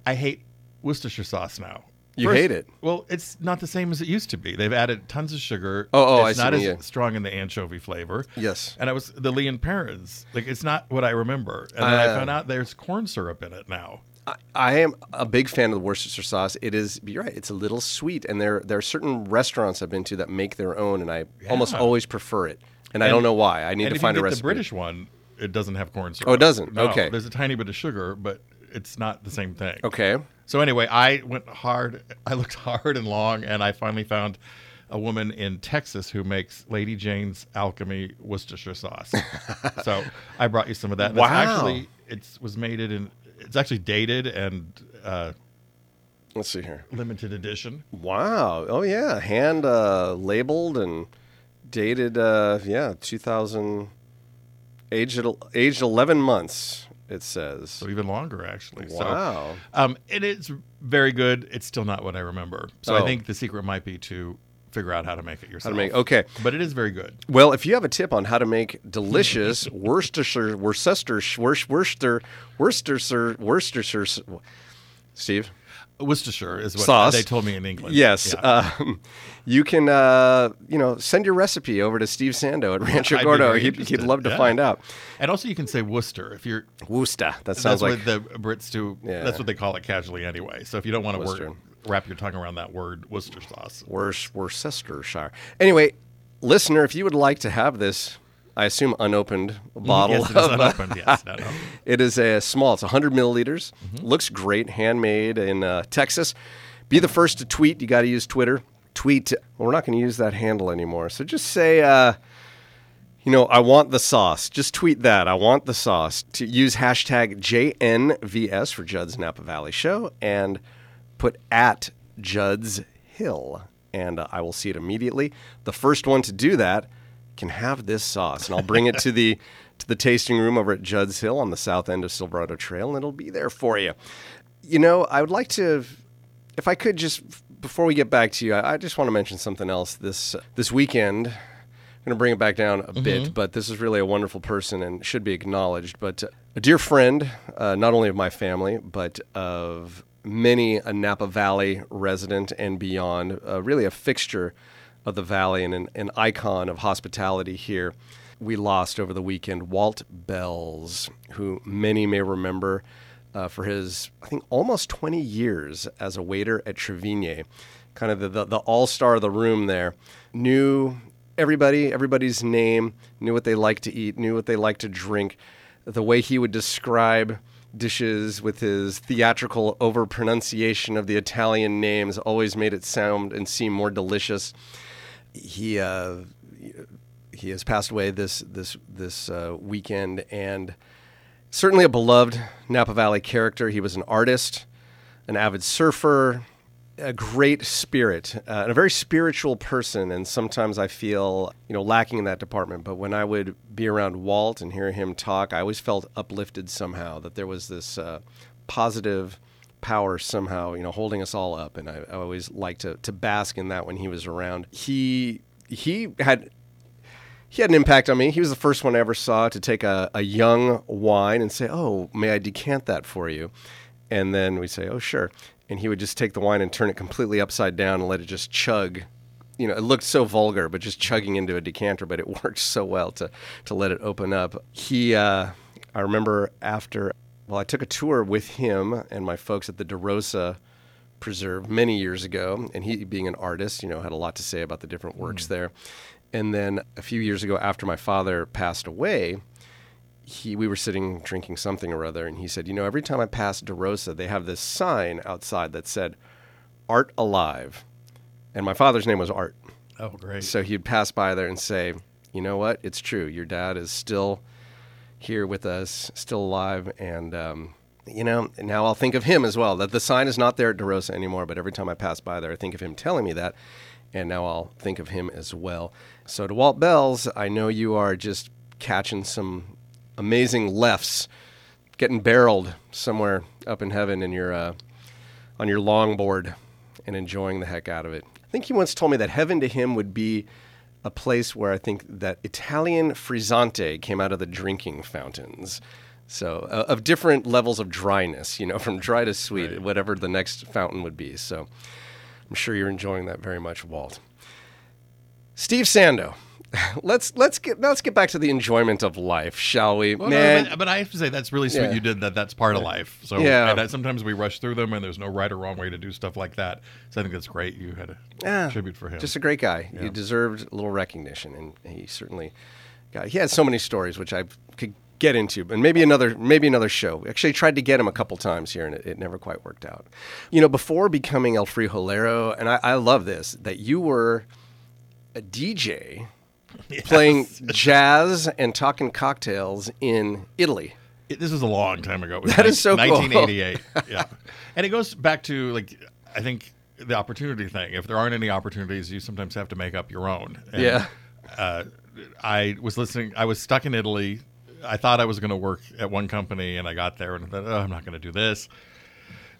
Speaker 3: I hate Worcestershire sauce now.
Speaker 1: You hate it?
Speaker 3: Well, it's not the same as it used to be. They've added tons of sugar.
Speaker 1: Oh, oh,
Speaker 3: it's
Speaker 1: I see
Speaker 3: not
Speaker 1: what
Speaker 3: as strong in the anchovy flavor.
Speaker 1: Yes.
Speaker 3: And I was the Lea and Perrins. Like it's not what I remember. And then
Speaker 1: Uh,
Speaker 3: I found out there's corn syrup in it now.
Speaker 1: I, I am a big fan of the Worcestershire sauce. It is, you're right, it's a little sweet, and there there are certain restaurants I've been to that make their own, and I almost always prefer it. And, I don't know why. I need
Speaker 3: and
Speaker 1: to find a recipe.
Speaker 3: The British one, it doesn't have corn syrup.
Speaker 1: Oh, it doesn't?
Speaker 3: No,
Speaker 1: Okay.
Speaker 3: There's a tiny bit of sugar, but it's not the same thing.
Speaker 1: Okay.
Speaker 3: So anyway, I went hard. I looked hard and long, and I finally found a woman in Texas who makes Lady Jane's Alchemy Worcestershire sauce. so I brought you some of that.
Speaker 1: Wow.
Speaker 3: actually, it was made it in. It's actually dated and uh,
Speaker 1: Let's see here.
Speaker 3: limited edition.
Speaker 1: Wow. Oh yeah, hand uh, labeled and dated. Uh, yeah, 2000. Aged aged 11 months. It says.
Speaker 3: So even longer, actually.
Speaker 1: Wow.
Speaker 3: So, um, it is very good. It's still not what I remember. So
Speaker 1: Oh.
Speaker 3: I think the secret might be to figure out how to make it yourself.
Speaker 1: How to make? Okay.
Speaker 3: But it is very good.
Speaker 1: Well, if you have a tip on how to make delicious Worcestershire, Worcestershire, Worcester, Worcestershire, Worcestershire, Steve.
Speaker 3: Worcestershire is what
Speaker 1: Sauce.
Speaker 3: they told me in England.
Speaker 1: Yes,
Speaker 3: Yeah.
Speaker 1: um, you can. Uh, you know, send your recipe over to Steve Sando at Rancho
Speaker 3: I'd
Speaker 1: Gordo. He'd, he'd love to
Speaker 3: Yeah.
Speaker 1: find out.
Speaker 3: And also, you can say Worcester if you're.
Speaker 1: Worcester. That sounds
Speaker 3: That's
Speaker 1: like
Speaker 3: what the Brits do.
Speaker 1: Yeah.
Speaker 3: That's what they call it casually anyway. So if you don't want to wrap your tongue around that word, Worcester sauce.
Speaker 1: Worc- Worcestershire. Anyway, listener, if you would like to have this, I assume unopened bottle
Speaker 3: Yes, it is
Speaker 1: uh,
Speaker 3: unopened. Yes.
Speaker 1: It is a small. It's 100 milliliters.
Speaker 3: Mm-hmm.
Speaker 1: Looks great. Handmade in uh, Texas. Be the first to tweet. You got to use Twitter. Tweet. Well, we're not going to use that handle anymore. So just say, uh, you know, I want the sauce. Just tweet that. I want the sauce. To use hashtag JNVS for Judd's Napa Valley Show and put at Judd's Hill. And uh, I will see it immediately. The first one to do that can have this sauce, and I'll bring it to the to the tasting room over at Judd's Hill on the south end of Silverado Trail, and it'll be there for you. You know, I would like to, if I could, just before we get back to you, I, I just want to mention something else. This this weekend, I'm going to bring it back down a bit, but this is really a wonderful person and should be acknowledged. But uh, a dear friend, uh, not only of my family, but of many a Napa Valley resident and beyond, uh, really a fixture of the valley and an, an icon of hospitality here. We lost over the weekend Walt Bells, who many may remember uh, for his, I think, almost 20 years as a waiter at Tra Vigne, kind of the, the, the all star of the room there. Knew everybody, everybody's name, knew what they liked to eat, knew what they liked to drink. The way he would describe dishes with his theatrical overpronunciation of the Italian names always made it sound and seem more delicious. He uh, he has passed away this this this uh, weekend, and certainly a beloved Napa Valley character. He was an artist, an avid surfer, a great spirit uh, and a very spiritual person. And sometimes I feel, you know, lacking in that department. But when I would be around Walt and hear him talk, I always felt uplifted somehow that there was this uh, positive power somehow, you know, holding us all up. And I, I always liked to, to bask in that when he was around. He, he had he had an impact on me. He was the first one I ever saw to take a, a young wine and say, Oh, may I decant that for you? And then we say, Oh, sure. And he would just take the wine and turn it completely upside down and let it just chug. You know, it looked so vulgar, but just chugging into a decanter, but it worked so well to, to let it open up. He, uh, I remember after, well, I took a tour with him and my folks at the di Rosa Preserve many years ago, and he, being an artist, you know, had a lot to say about the different works mm. there. And then a few years ago, after my father passed away, he we were sitting drinking something or other, and he said, "You know, every time I pass di Rosa, they have this sign outside that said, Art Alive,' and my father's name was Art.
Speaker 3: Oh, great.
Speaker 1: So he'd pass by there and say, "You know what? It's true. Your dad is still here with us, still alive, and." Um, you know, now I'll think of him as well. That the sign is not there at di Rosa anymore, but every time I pass by there, I think of him telling me that, and now I'll think of him as well. So to Walt Bells, I know you are just catching some amazing lefts, getting barreled somewhere up in heaven in your uh, on your longboard and enjoying the heck out of it. I think he once told me that heaven to him would be a place where I think that Italian frizzante came out of the drinking fountains. So uh, of different levels of dryness, you know, from dry to sweet, whatever the next fountain would be. So I'm sure you're enjoying that very much, Walt. Steve Sando. Let's let's get let's get back to the enjoyment of life, shall we?
Speaker 3: Well, no,
Speaker 1: Man,
Speaker 3: but, but I have to say that's really sweet
Speaker 1: Yeah.
Speaker 3: you did that. That's part of life. So
Speaker 1: Yeah.
Speaker 3: and that sometimes we rush through them, and there's no right or wrong way to do stuff like that. So I think that's great. You had a
Speaker 1: Yeah,
Speaker 3: tribute for him.
Speaker 1: Just a great guy. He deserved a little recognition, and he certainly got. He had so many stories which I could get into, and maybe another maybe another show. Actually, tried to get him a couple times here, and it, it never quite worked out. You know, before becoming El Frijolero, and I, I love this that you were a DJ playing jazz and talking cocktails in Italy.
Speaker 3: It- this was a long time ago. It was
Speaker 1: That is so cool.
Speaker 3: 1988. yeah, and it goes back to like I think the opportunity thing. If there aren't any opportunities, you sometimes have to make up your own. And,
Speaker 1: Yeah.
Speaker 3: Uh, I was listening. I was stuck in Italy. I thought I was going to work at one company, and I got there and I thought, oh, I'm not going to do this.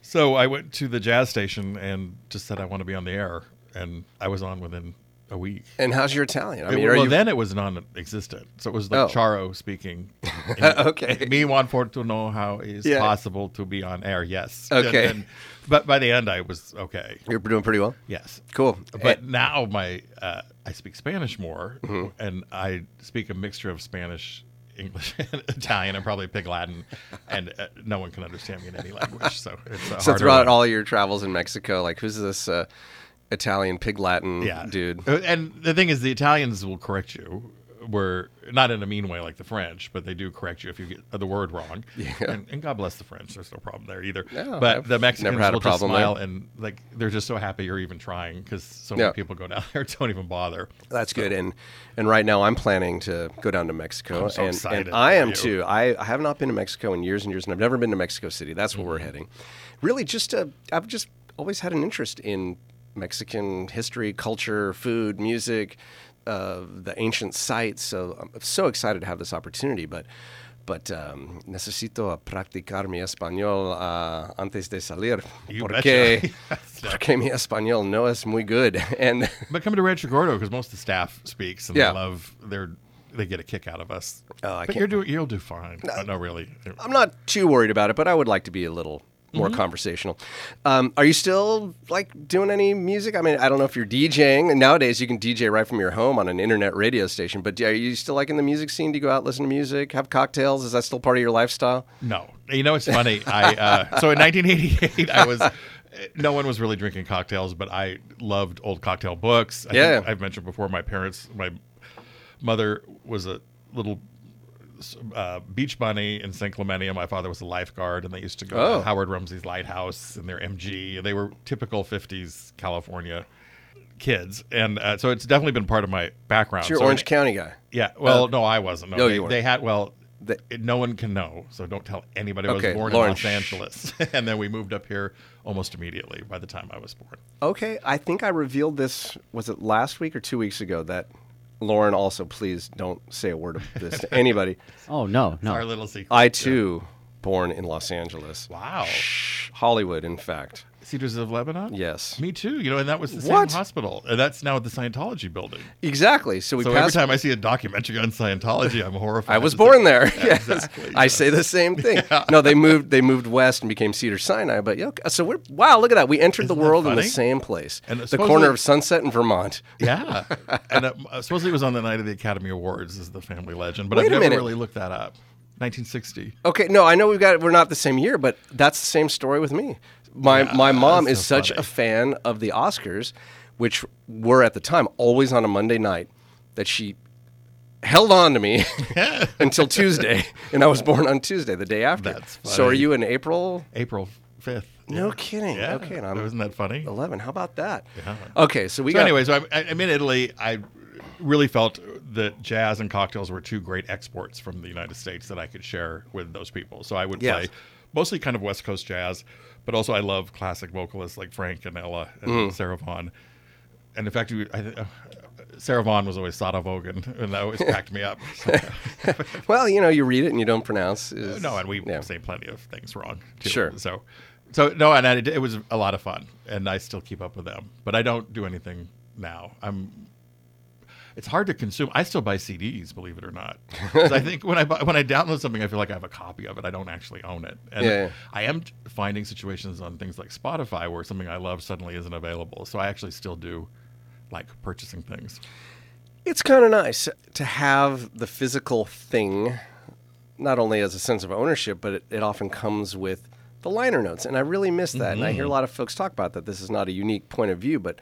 Speaker 3: So I went to the jazz station and just said I want to be on the air, and I was on within a week.
Speaker 1: And how's your Italian? I mean,
Speaker 3: well,
Speaker 1: you
Speaker 3: then it was non-existent. So it was like
Speaker 1: Oh.
Speaker 3: Charo speaking.
Speaker 1: Okay.
Speaker 3: Me want for to know how it's
Speaker 1: Yeah.
Speaker 3: possible to be on air. Yes.
Speaker 1: Okay.
Speaker 3: And- and- but by the end, I was okay.
Speaker 1: you're doing pretty well?
Speaker 3: Yes.
Speaker 1: Cool.
Speaker 3: But now my uh, I speak Spanish more,
Speaker 1: Mm-hmm.
Speaker 3: and I speak a mixture of Spanish. English, and Italian, and probably Pig Latin, and uh, no one can understand me in any language. So
Speaker 1: So throughout
Speaker 3: one.
Speaker 1: all your travels in Mexico, like who's this uh, Italian pig Latin
Speaker 3: yeah,
Speaker 1: dude?
Speaker 3: Uh, And the thing is, the Italians will correct you. Were not in a mean way like the French, but they do correct you if you get the word wrong. Yeah. And, and God bless the French. There's no problem there either.
Speaker 1: No,
Speaker 3: but
Speaker 1: I've
Speaker 3: the Mexicans
Speaker 1: never had a
Speaker 3: will just
Speaker 1: problem
Speaker 3: smile
Speaker 1: there.
Speaker 3: and like they're just so happy you're even trying because so
Speaker 1: Yeah.
Speaker 3: many people go down there don't even bother.
Speaker 1: That's good. And and right now I'm planning to go down to Mexico,
Speaker 3: I'm so
Speaker 1: and,
Speaker 3: excited
Speaker 1: and I am
Speaker 3: you.
Speaker 1: too. I, I have not been to Mexico in years and years, and I've never been to Mexico City. That's where we're
Speaker 3: Mm-hmm.
Speaker 1: heading. Really, just to, I've just always had an interest in Mexican history, culture, food, music, uh, the ancient sites. So I'm so excited to have this opportunity, but. But um, necesito practicar mi español uh, antes de salir
Speaker 3: You
Speaker 1: porque, porque mi español no es muy good. And
Speaker 3: But come to Rancho Gordo because most of the staff speaks and
Speaker 1: Yeah.
Speaker 3: they love their they get a kick out of us.
Speaker 1: Oh, I
Speaker 3: but
Speaker 1: can't-
Speaker 3: you're doing you'll do fine. No, no really.
Speaker 1: I'm not too worried about it, but I would like to be a little more
Speaker 3: Mm-hmm.
Speaker 1: conversational. Um, are you still like doing any music? I mean, I don't know if you're DJing. And nowadays, you can DJ right from your home on an internet radio station. But are you still like in the music scene? Do you go out listen to music, have cocktails? Is that still part of your lifestyle?
Speaker 3: No, you know it's funny. I uh, so in 1988, I was. No one was really drinking cocktails, but I loved old cocktail books. I
Speaker 1: Yeah.
Speaker 3: think I've mentioned before. My parents, my mother was a little uh, beach bunny in San Clemente, and my father was a lifeguard, and they used to go
Speaker 1: Oh.
Speaker 3: to Howard Rumsey's Lighthouse in their MG. They were typical 50s California kids, and uh, so it's definitely been part of my background.
Speaker 1: So you're
Speaker 3: So
Speaker 1: Orange
Speaker 3: in-
Speaker 1: County guy.
Speaker 3: yeah. Well, no, I wasn't. No,
Speaker 1: No,
Speaker 3: they,
Speaker 1: you weren't.
Speaker 3: they had well, it, no one can know, so don't tell anybody I
Speaker 1: Okay,
Speaker 3: was born
Speaker 1: Lauren,
Speaker 3: in Los. Angeles. and then we moved up here almost immediately by the time I was born.
Speaker 1: Okay, I think I revealed this. Was it last week or two weeks ago? That Lauren also, please don't say a word of this to anybody.
Speaker 2: Oh no, no.
Speaker 3: Our little secret.
Speaker 1: I too, born in Los Angeles,
Speaker 3: Wow.
Speaker 1: Hollywood, in fact.
Speaker 3: Cedars of Lebanon?
Speaker 1: Yes.
Speaker 3: Me too. You know, and that was the same hospital. And that's now at the Scientology building.
Speaker 1: Exactly. So we
Speaker 3: So every time I see a documentary on Scientology, I'm horrified.
Speaker 1: I was born there. yes,
Speaker 3: exactly.
Speaker 1: I say the same thing. No, they moved. They moved west and became Cedar Sinai. But yeah, so we're wow. Look at that. We entered the
Speaker 3: Isn't that
Speaker 1: world in the same place,
Speaker 3: And
Speaker 1: the corner of Sunset and Vermont.
Speaker 3: Yeah. and uh, supposedly it was on the night of the Academy Awards, is the family legend. But
Speaker 1: Wait
Speaker 3: I've never
Speaker 1: minute.
Speaker 3: really looked that up. 1960.
Speaker 1: Okay, no, I know we've got we're not the same year, but that's the same story with me. My
Speaker 3: Yeah,
Speaker 1: my mom is
Speaker 3: so
Speaker 1: such
Speaker 3: funny.
Speaker 1: a fan of the Oscars, which were at the time always on a Monday night, that she held on to me until Tuesday, and I was born on Tuesday, the day after. So are you in April?
Speaker 3: April 5th.
Speaker 1: No
Speaker 3: Yeah.
Speaker 1: kidding.
Speaker 3: Yeah.
Speaker 1: Okay, and I'm
Speaker 3: Isn't that funny?
Speaker 1: 11. How about that?
Speaker 3: Yeah.
Speaker 1: Okay, so we
Speaker 3: So
Speaker 1: got
Speaker 3: anyway, so I'm, I'm in Italy. I really felt that jazz and cocktails were two great exports from the United States that I could share with those people. So I would
Speaker 1: Yes.
Speaker 3: play mostly kind of West Coast jazz, but also I love classic vocalists like Frank and Ella and
Speaker 1: Mm.
Speaker 3: Sarah Vaughan. And in fact, I, uh, Sarah Vaughan was always Sada Vogan, and that always cracked me up. So,
Speaker 1: Well, you know, you read it and you don't pronounce. is-
Speaker 3: no, and we
Speaker 1: yeah.
Speaker 3: say plenty of things wrong. Too.
Speaker 1: Sure.
Speaker 3: So, so no, and I, it was a lot of fun, and I still keep up with them. But I don't do anything now. I'm. It's hard to consume. I still buy CDs, believe it or not. I think when I buy, when I download something, I feel like I have a copy of it. I don't actually own it. And
Speaker 1: Yeah.
Speaker 3: I am finding situations on things like Spotify where something I love suddenly isn't available. So I actually still do like purchasing things.
Speaker 1: It's kind of nice to have the physical thing, not only as a sense of ownership, but it, it often comes with the liner notes. And I really miss that. And I hear mm-hmm. a lot of folks talk about that. This is not a unique point of view, but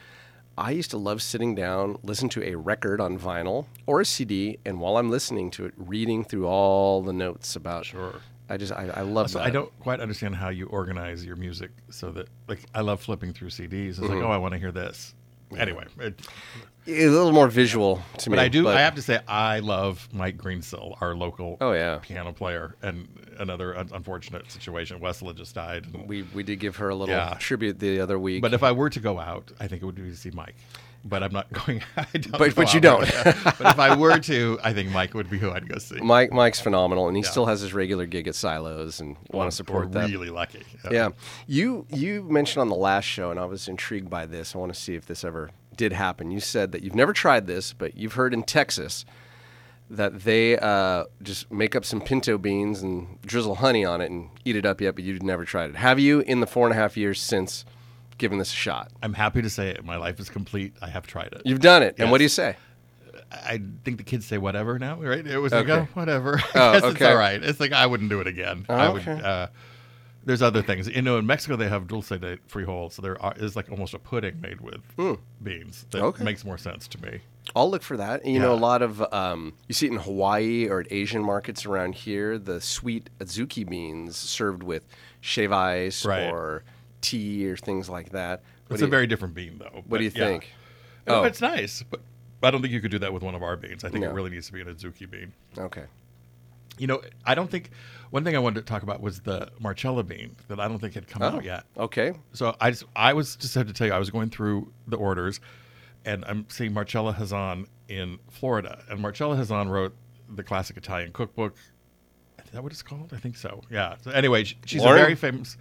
Speaker 1: I used to love sitting down, listen to a record on vinyl or a CD, and while I'm listening to it, reading through all the notes about.
Speaker 3: Sure.
Speaker 1: I just, I, I love
Speaker 3: So
Speaker 1: that.
Speaker 3: I don't quite understand how you organize your music so that, like, I love flipping through CDs. It's
Speaker 1: Mm-hmm.
Speaker 3: like, oh, I want to hear this. Anyway, it,
Speaker 1: It's a little more visual to me.
Speaker 3: but I do. I have to say, I love Mike Greensill, our local
Speaker 1: Oh, yeah.
Speaker 3: piano player, and another un- unfortunate situation. Wesla just died. and-
Speaker 1: We, we did give her a little
Speaker 3: Yeah.
Speaker 1: tribute the other week.
Speaker 3: but if I were to go out, I think it would be to see Mike. But I'm not going. I don't
Speaker 1: But- but you don't.
Speaker 3: but if I were to, I think Mike would be who I'd go see.
Speaker 1: Mike Mike's phenomenal, and he
Speaker 3: Yeah.
Speaker 1: still has his regular gig at Silos, and want
Speaker 3: We're
Speaker 1: to support that.
Speaker 3: Really lucky.
Speaker 1: Yeah, you you mentioned on the last show, and I was intrigued by this. I want to see if this ever did happen. You said that you've never tried this, but you've heard in Texas that they uh, just make up some pinto beans and drizzle honey on it and eat it up. Yet, but you've never tried it. Have you in the four and a half years since given this a shot?
Speaker 3: I'm happy to say it. My life is complete. I have tried it.
Speaker 1: You've done it, and what do you say?
Speaker 3: I think the kids say whatever now, right? It was like,
Speaker 1: Okay.
Speaker 3: oh, whatever.
Speaker 1: Oh,
Speaker 3: guess it's all right. It's like I wouldn't do it again. I would.
Speaker 1: okay.
Speaker 3: Uh, there's other things. You know, in Mexico they have dulce de frijol, so there is like almost a pudding made with beans that
Speaker 1: Hmm. Okay.
Speaker 3: makes more sense to me.
Speaker 1: I'll look for that. You know, a lot of um, you see it in Hawaii or at Asian markets around here. The sweet azuki beans served with shave ice
Speaker 3: Right.
Speaker 1: or tea or things like that. What
Speaker 3: It's a
Speaker 1: you-
Speaker 3: very different bean, though.
Speaker 1: What do you
Speaker 3: yeah.
Speaker 1: think? Oh.
Speaker 3: it's nice, but I don't think you could do that with one of our beans. I think
Speaker 1: No.
Speaker 3: it really needs to be an azuki bean.
Speaker 1: okay.
Speaker 3: You know, I don't think. One thing I wanted to talk about was the Marcella bean that I don't think had come
Speaker 1: Oh,
Speaker 3: out yet.
Speaker 1: okay.
Speaker 3: So I just I was just had to tell you I was going through the orders, and I'm seeing Marcella Hazan in Florida, and Marcella Hazan wrote the classic Italian cookbook. Is that what it's called? I think so. Yeah. So anyway, sh- she's
Speaker 1: Lauren?
Speaker 3: a very famous,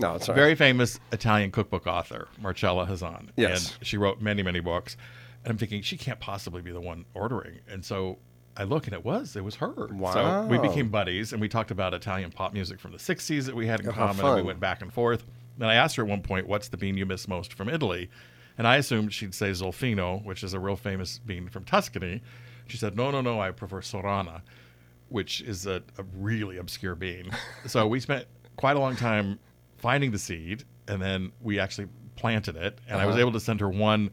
Speaker 1: No, all
Speaker 3: very famous Italian cookbook author, Marcella Hazan.
Speaker 1: Yes.
Speaker 3: And she wrote many many books, and I'm thinking she can't possibly be the one ordering, and so. I look and it was it was her. Wow. So we became buddies and we talked about Italian pop music from the '60s that we had in
Speaker 1: Oh,
Speaker 3: common. And we went back and forth. Then I asked her at one point, "What's the bean you miss most from Italy?" And I assumed she'd say Zolfino, which is a real famous bean from Tuscany. She said, "No, no, no, I prefer Sorana, which is a, a really obscure bean." so we spent quite a long time finding the seed, and then we actually planted it. And I was
Speaker 1: Uh-huh.
Speaker 3: able to send her one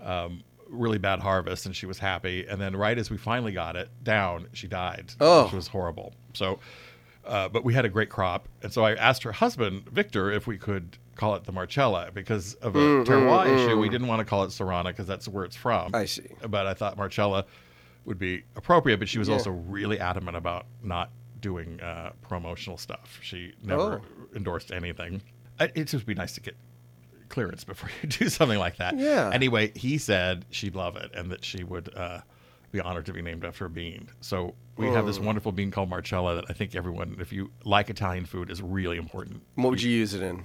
Speaker 3: um, really bad harvest, and she was happy. And then right as we finally got it down, she died,
Speaker 1: Oh.
Speaker 3: which was horrible. So. Uh, but we had a great crop, and so I asked her husband Victor if we could call it the Marcella because of a terroir issue. We didn't want to call it Sorana because that's where it's from.
Speaker 1: I see.
Speaker 3: But I thought Marcella would be appropriate. But she was also really adamant about not doing uh, promotional stuff. She never
Speaker 1: Oh.
Speaker 3: endorsed anything. It just would be nice to get clearance before you do something like that.
Speaker 1: Yeah.
Speaker 3: Anyway, he said she'd love it and that she would uh, be honored to be named after a bean. So we have
Speaker 1: Oh.
Speaker 3: this wonderful bean called Marcella that I think everyone, if you like Italian food, is really important.
Speaker 1: What would you use it in?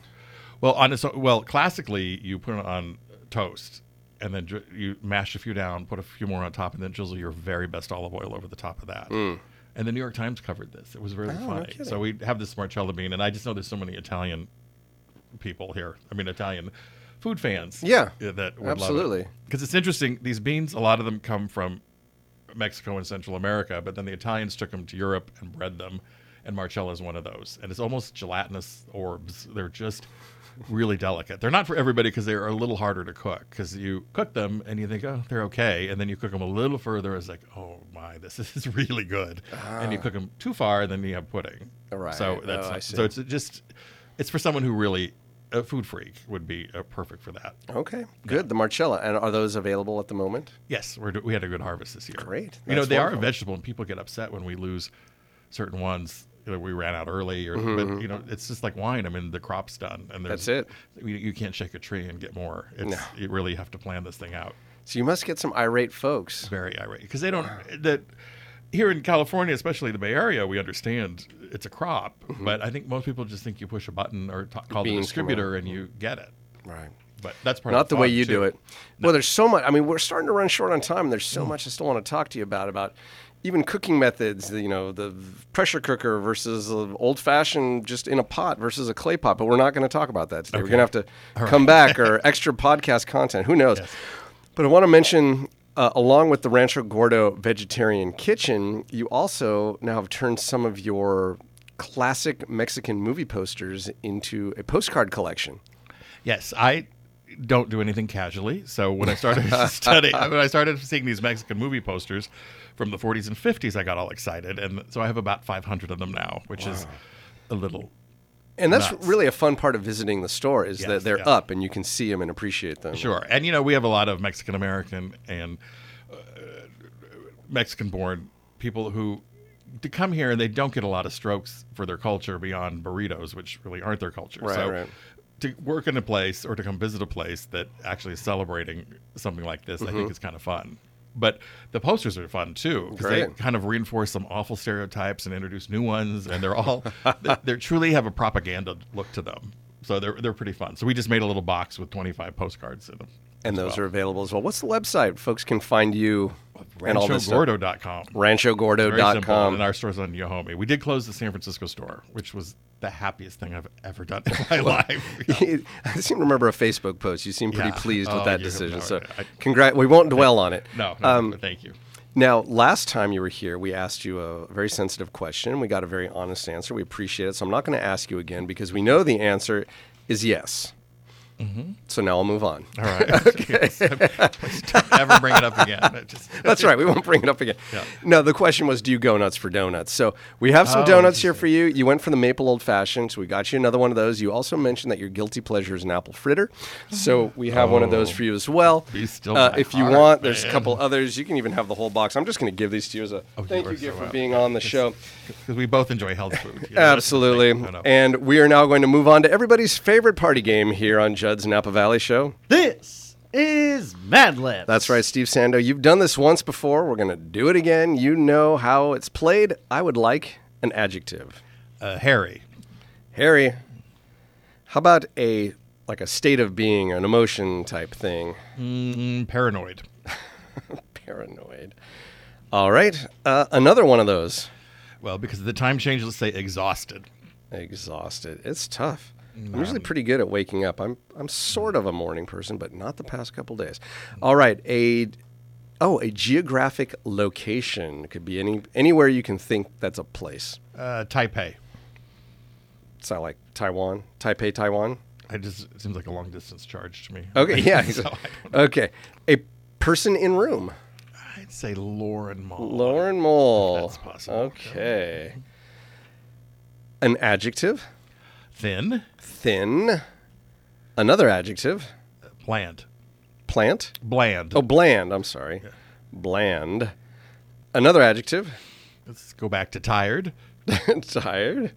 Speaker 3: Well, on its, well, classically you put it on toast and then dri- you mash a few down, put a few more on top, and then drizzle your very best olive oil over the top of that. And the New York Times covered this. It was really
Speaker 1: Mm. Oh,
Speaker 3: funny.
Speaker 1: kidding.
Speaker 3: so we have this Marcella bean, and I just know there's so many Italian people here. I mean, Italian food fans.
Speaker 1: Yeah,
Speaker 3: that would
Speaker 1: absolutely.
Speaker 3: Because it's interesting. These beans, a lot of them come from Mexico and Central America, but then the Italians took them to Europe and bred them, and Marcella is one of those. And it's almost gelatinous orbs. They're just really delicate. They're not for everybody because they're a little harder to cook. Because you cook them and you think, oh, they're okay, and then you cook them a little further, it's like, oh my, this is really good. And you cook them too far, and then you have pudding.
Speaker 1: Ah. Right.
Speaker 3: So
Speaker 1: Oh,
Speaker 3: that's
Speaker 1: see.
Speaker 3: so it's just it's for someone who really a food freak would be uh, perfect for that.
Speaker 1: Okay, good. The Marcella, and are those available at the moment?
Speaker 3: Yes, we're, we had a good harvest this year.
Speaker 1: Great.
Speaker 3: You know,
Speaker 1: That's
Speaker 3: they are a vegetable, and people get upset when we lose certain ones. You know, we ran out early, or but you know, it's just like wine. I mean, the crop's done, and
Speaker 1: Mm-hmm. That's
Speaker 3: You, you can't shake a tree and get more. It's,
Speaker 1: No.
Speaker 3: You really have to plan this thing out.
Speaker 1: So you must get some irate folks.
Speaker 3: Very irate because they don't that here in California, especially the Bay Area, we understand it's a crop, but I think most people just think you push a button or t- call the
Speaker 1: Mm-hmm. Beans
Speaker 3: distributor and you get it.
Speaker 1: Right.
Speaker 3: But that's part
Speaker 1: Not
Speaker 3: of
Speaker 1: the way you
Speaker 3: too.
Speaker 1: do it. Well, there's so much. I mean, we're starting to run short on time. And there's
Speaker 3: Mm.
Speaker 1: so much I still want to talk to you about about even cooking methods. You know, the pressure cooker versus old fashioned just in a pot versus a clay pot. But we're not going to talk about that today. We're going to have to come back or extra podcast content. Who knows? But I want to mention. Uh, along with the Rancho Gordo Vegetarian Kitchen, you also now have turned some of your classic Mexican movie posters into a postcard collection.
Speaker 3: Yes, I don't do anything casually. So when I started studying, when I started seeing these Mexican movie posters from the 40s and 50s, I got all excited, and so I have about 500 of them now, which is a little.
Speaker 1: And that's
Speaker 3: nuts.
Speaker 1: really a fun part of visiting the store is that they're
Speaker 3: yeah.
Speaker 1: up and you can see them and appreciate them.
Speaker 3: Sure, and you know we have a lot of Mexican American and uh, Mexican born people who to come here and they don't get a lot of strokes for their culture beyond burritos, which really aren't their culture.
Speaker 1: Right,
Speaker 3: so
Speaker 1: right.
Speaker 3: To work in a place or to come visit a place that actually is celebrating something like this, I
Speaker 1: Mm-hmm.
Speaker 3: think is kind of fun. But the posters are fun too because they kind of reinforce some awful stereotypes and introduce new ones, and they're all they truly have a propaganda look to them. So they're they're pretty fun. So we just made a little box with 25 postcards in them.
Speaker 1: And those
Speaker 3: well.
Speaker 1: are available as well. What's the website? Folks can find you and all this stuff.
Speaker 3: RanchoGordo.com.
Speaker 1: RanchoGordo.com.
Speaker 3: And our store's on Yajome. We did close the San Francisco store, which was the happiest thing I've ever done in my life.
Speaker 1: I seem to remember a Facebook post. You seem pretty
Speaker 3: Yeah.
Speaker 1: pleased
Speaker 3: Oh,
Speaker 1: with that decision.
Speaker 3: no
Speaker 1: so.
Speaker 3: I-
Speaker 1: congrat. We won't dwell on it.
Speaker 3: No, no,
Speaker 1: Um,
Speaker 3: but thank you.
Speaker 1: Now, last time you were here, we asked you a very sensitive question. We got a very honest answer. We appreciate it. So I'm not going to ask you again because we know the answer is yes. So now I'll move on.
Speaker 3: All right. okay. Don't ever bring it up again. Just-
Speaker 1: That's right. We won't bring it up again.
Speaker 3: Yeah.
Speaker 1: No, the question was, do you go nuts for donuts? So we have some
Speaker 3: Oh,
Speaker 1: donuts here for you. You went for the maple old fashioned, so we got you another one of those. You also mentioned that your guilty pleasure is an apple fritter, so we have one of those for you as well. Uh, if you
Speaker 3: heart,
Speaker 1: want, there's a couple others. You can even have the whole box. I'm just going to give these to you as a
Speaker 3: Oh,
Speaker 1: thank
Speaker 3: you
Speaker 1: you gift
Speaker 3: so
Speaker 1: for being on the show.
Speaker 3: Because we both enjoy health food. you know,
Speaker 1: Absolutely.
Speaker 3: thing. I know.
Speaker 1: And we are now going to move on to everybody's favorite party game here on Judd's Napa Valley Show.
Speaker 2: This is Mad Libs.
Speaker 1: That's right, Steve Sando. You've done this once before. We're going to do it again. You know how it's played. I would like an adjective.
Speaker 3: uh, Harry.
Speaker 1: Harry, how about a like a state of being, an emotion type thing?
Speaker 3: Mm, paranoid.
Speaker 1: Paranoid. All right, uh, another one of those.
Speaker 3: Well, because of the time change, let's say exhausted.
Speaker 1: Exhausted. It's tough. I'm usually pretty good at waking up. I'm I'm sort of a morning person, but not the past couple days. All right, a oh a geographic location could be any anywhere you can think that's a place.
Speaker 3: Uh, Taipei.
Speaker 1: Sound like Taiwan, Taipei, Taiwan.
Speaker 3: I just it seems like a long distance charge to me.
Speaker 1: Okay, yeah.
Speaker 3: So
Speaker 1: okay, a person in room.
Speaker 3: I'd say Lauren Mall.
Speaker 1: Lauren Mole.
Speaker 3: That's possible.
Speaker 1: Okay. An adjective.
Speaker 3: Thin.
Speaker 1: Thin. Another adjective.
Speaker 3: Bland.
Speaker 1: Plant.
Speaker 3: Bland.
Speaker 1: Oh, bland. I'm sorry. Bland. Another adjective.
Speaker 3: Let's go back to tired.
Speaker 1: Tired.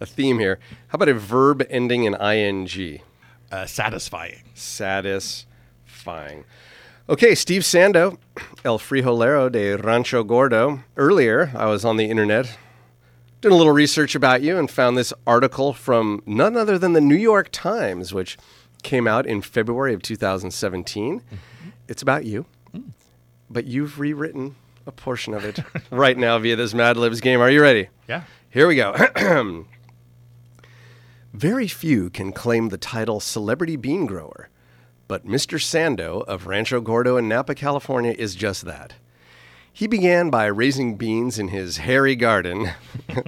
Speaker 1: A theme here. How about a verb ending in ing?
Speaker 3: Uh, satisfying.
Speaker 1: Satisfying. Okay, Steve Sando, El Frijolero de Rancho Gordo. Earlier, I was on the internet doing a little research about you and found this article from none other than the New York Times, which came out in February of 2017. Mm-hmm. It's about you, mm. but you've rewritten a portion of it right now via this Mad Libs game. Are you ready?
Speaker 3: Yeah.
Speaker 1: Here we go. Very few can claim the title celebrity bean grower, but Mr. Sando of Rancho Gordo in Napa, California is just that. He began by raising beans in his hairy garden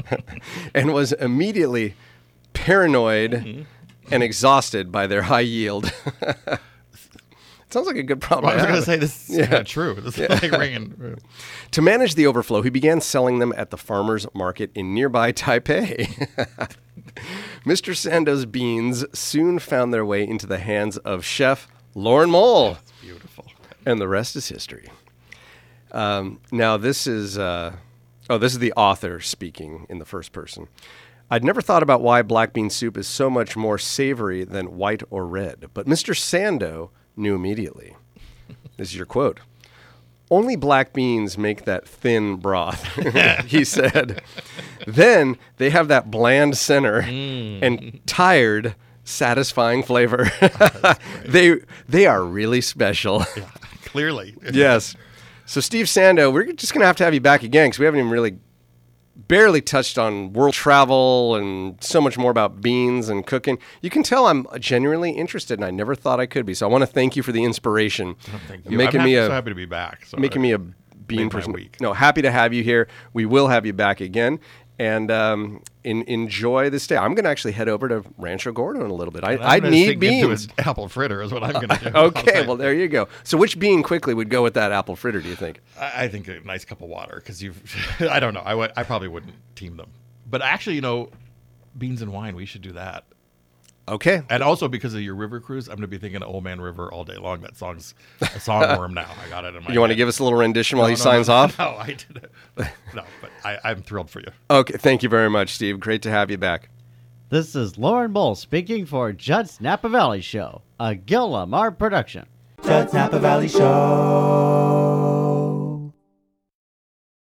Speaker 1: and was immediately paranoid mm-hmm. and exhausted by their high yield. Sounds like a good problem.
Speaker 3: Well, I was going to say this is
Speaker 1: Yeah.
Speaker 3: kind of true. This is like ringing.
Speaker 1: To manage the overflow, he began selling them at the farmers market in nearby Taipei. Mr. Sando's beans soon found their way into the hands of chef Lauren Mole,
Speaker 3: Beautiful.
Speaker 1: and the rest is history. Um, now, this is uh, oh, this is the author speaking in the first person. I'd never thought about why black bean soup is so much more savory than white or red, but Mr. Sando knew immediately. This is your quote. Only black beans make that thin broth, he said. Then they have that bland center and tired, satisfying flavor. they they are really special.
Speaker 3: Clearly.
Speaker 1: yes. So Steve Sando, we're just gonna have to have you back again because we haven't even really barely touched on world travel and so much more about beans and cooking. You can tell I'm genuinely interested, and I never thought I could be. So I want to thank you for the inspiration,
Speaker 3: Thank you.
Speaker 1: making
Speaker 3: I'm
Speaker 1: me
Speaker 3: happy,
Speaker 1: a
Speaker 3: so happy to be back. So
Speaker 1: making me a bean person.
Speaker 3: week.
Speaker 1: No, happy to have you here. We will have you back again. And um, in, enjoy this day. I'm going to actually head over to Rancho Gordo in a little bit. I, I need beans.
Speaker 3: apple fritter is what I'm going to do.
Speaker 1: Okay, well there you go. So which bean quickly would go with that apple fritter? Do you think?
Speaker 3: I, I think a nice cup of water because you've. I don't know. I would- I probably wouldn't team them, but actually, you know, beans and wine. We should do that.
Speaker 1: Okay,
Speaker 3: And also because of your river cruise, I'm going to be thinking of Old Man River all day long. That song's a songworm now. I got it in my.
Speaker 1: you want to give us a little rendition while
Speaker 3: No,
Speaker 1: he
Speaker 3: no,
Speaker 1: signs
Speaker 3: no,
Speaker 1: off?
Speaker 3: No, I did it. No, but I, I'm thrilled for you.
Speaker 1: Okay, thank you very much, Steve. Great to have you back.
Speaker 2: This is Lauren Bull speaking for Judd's Napa Valley Show, a Gil Lamar production.
Speaker 5: Judd's Napa Valley Show.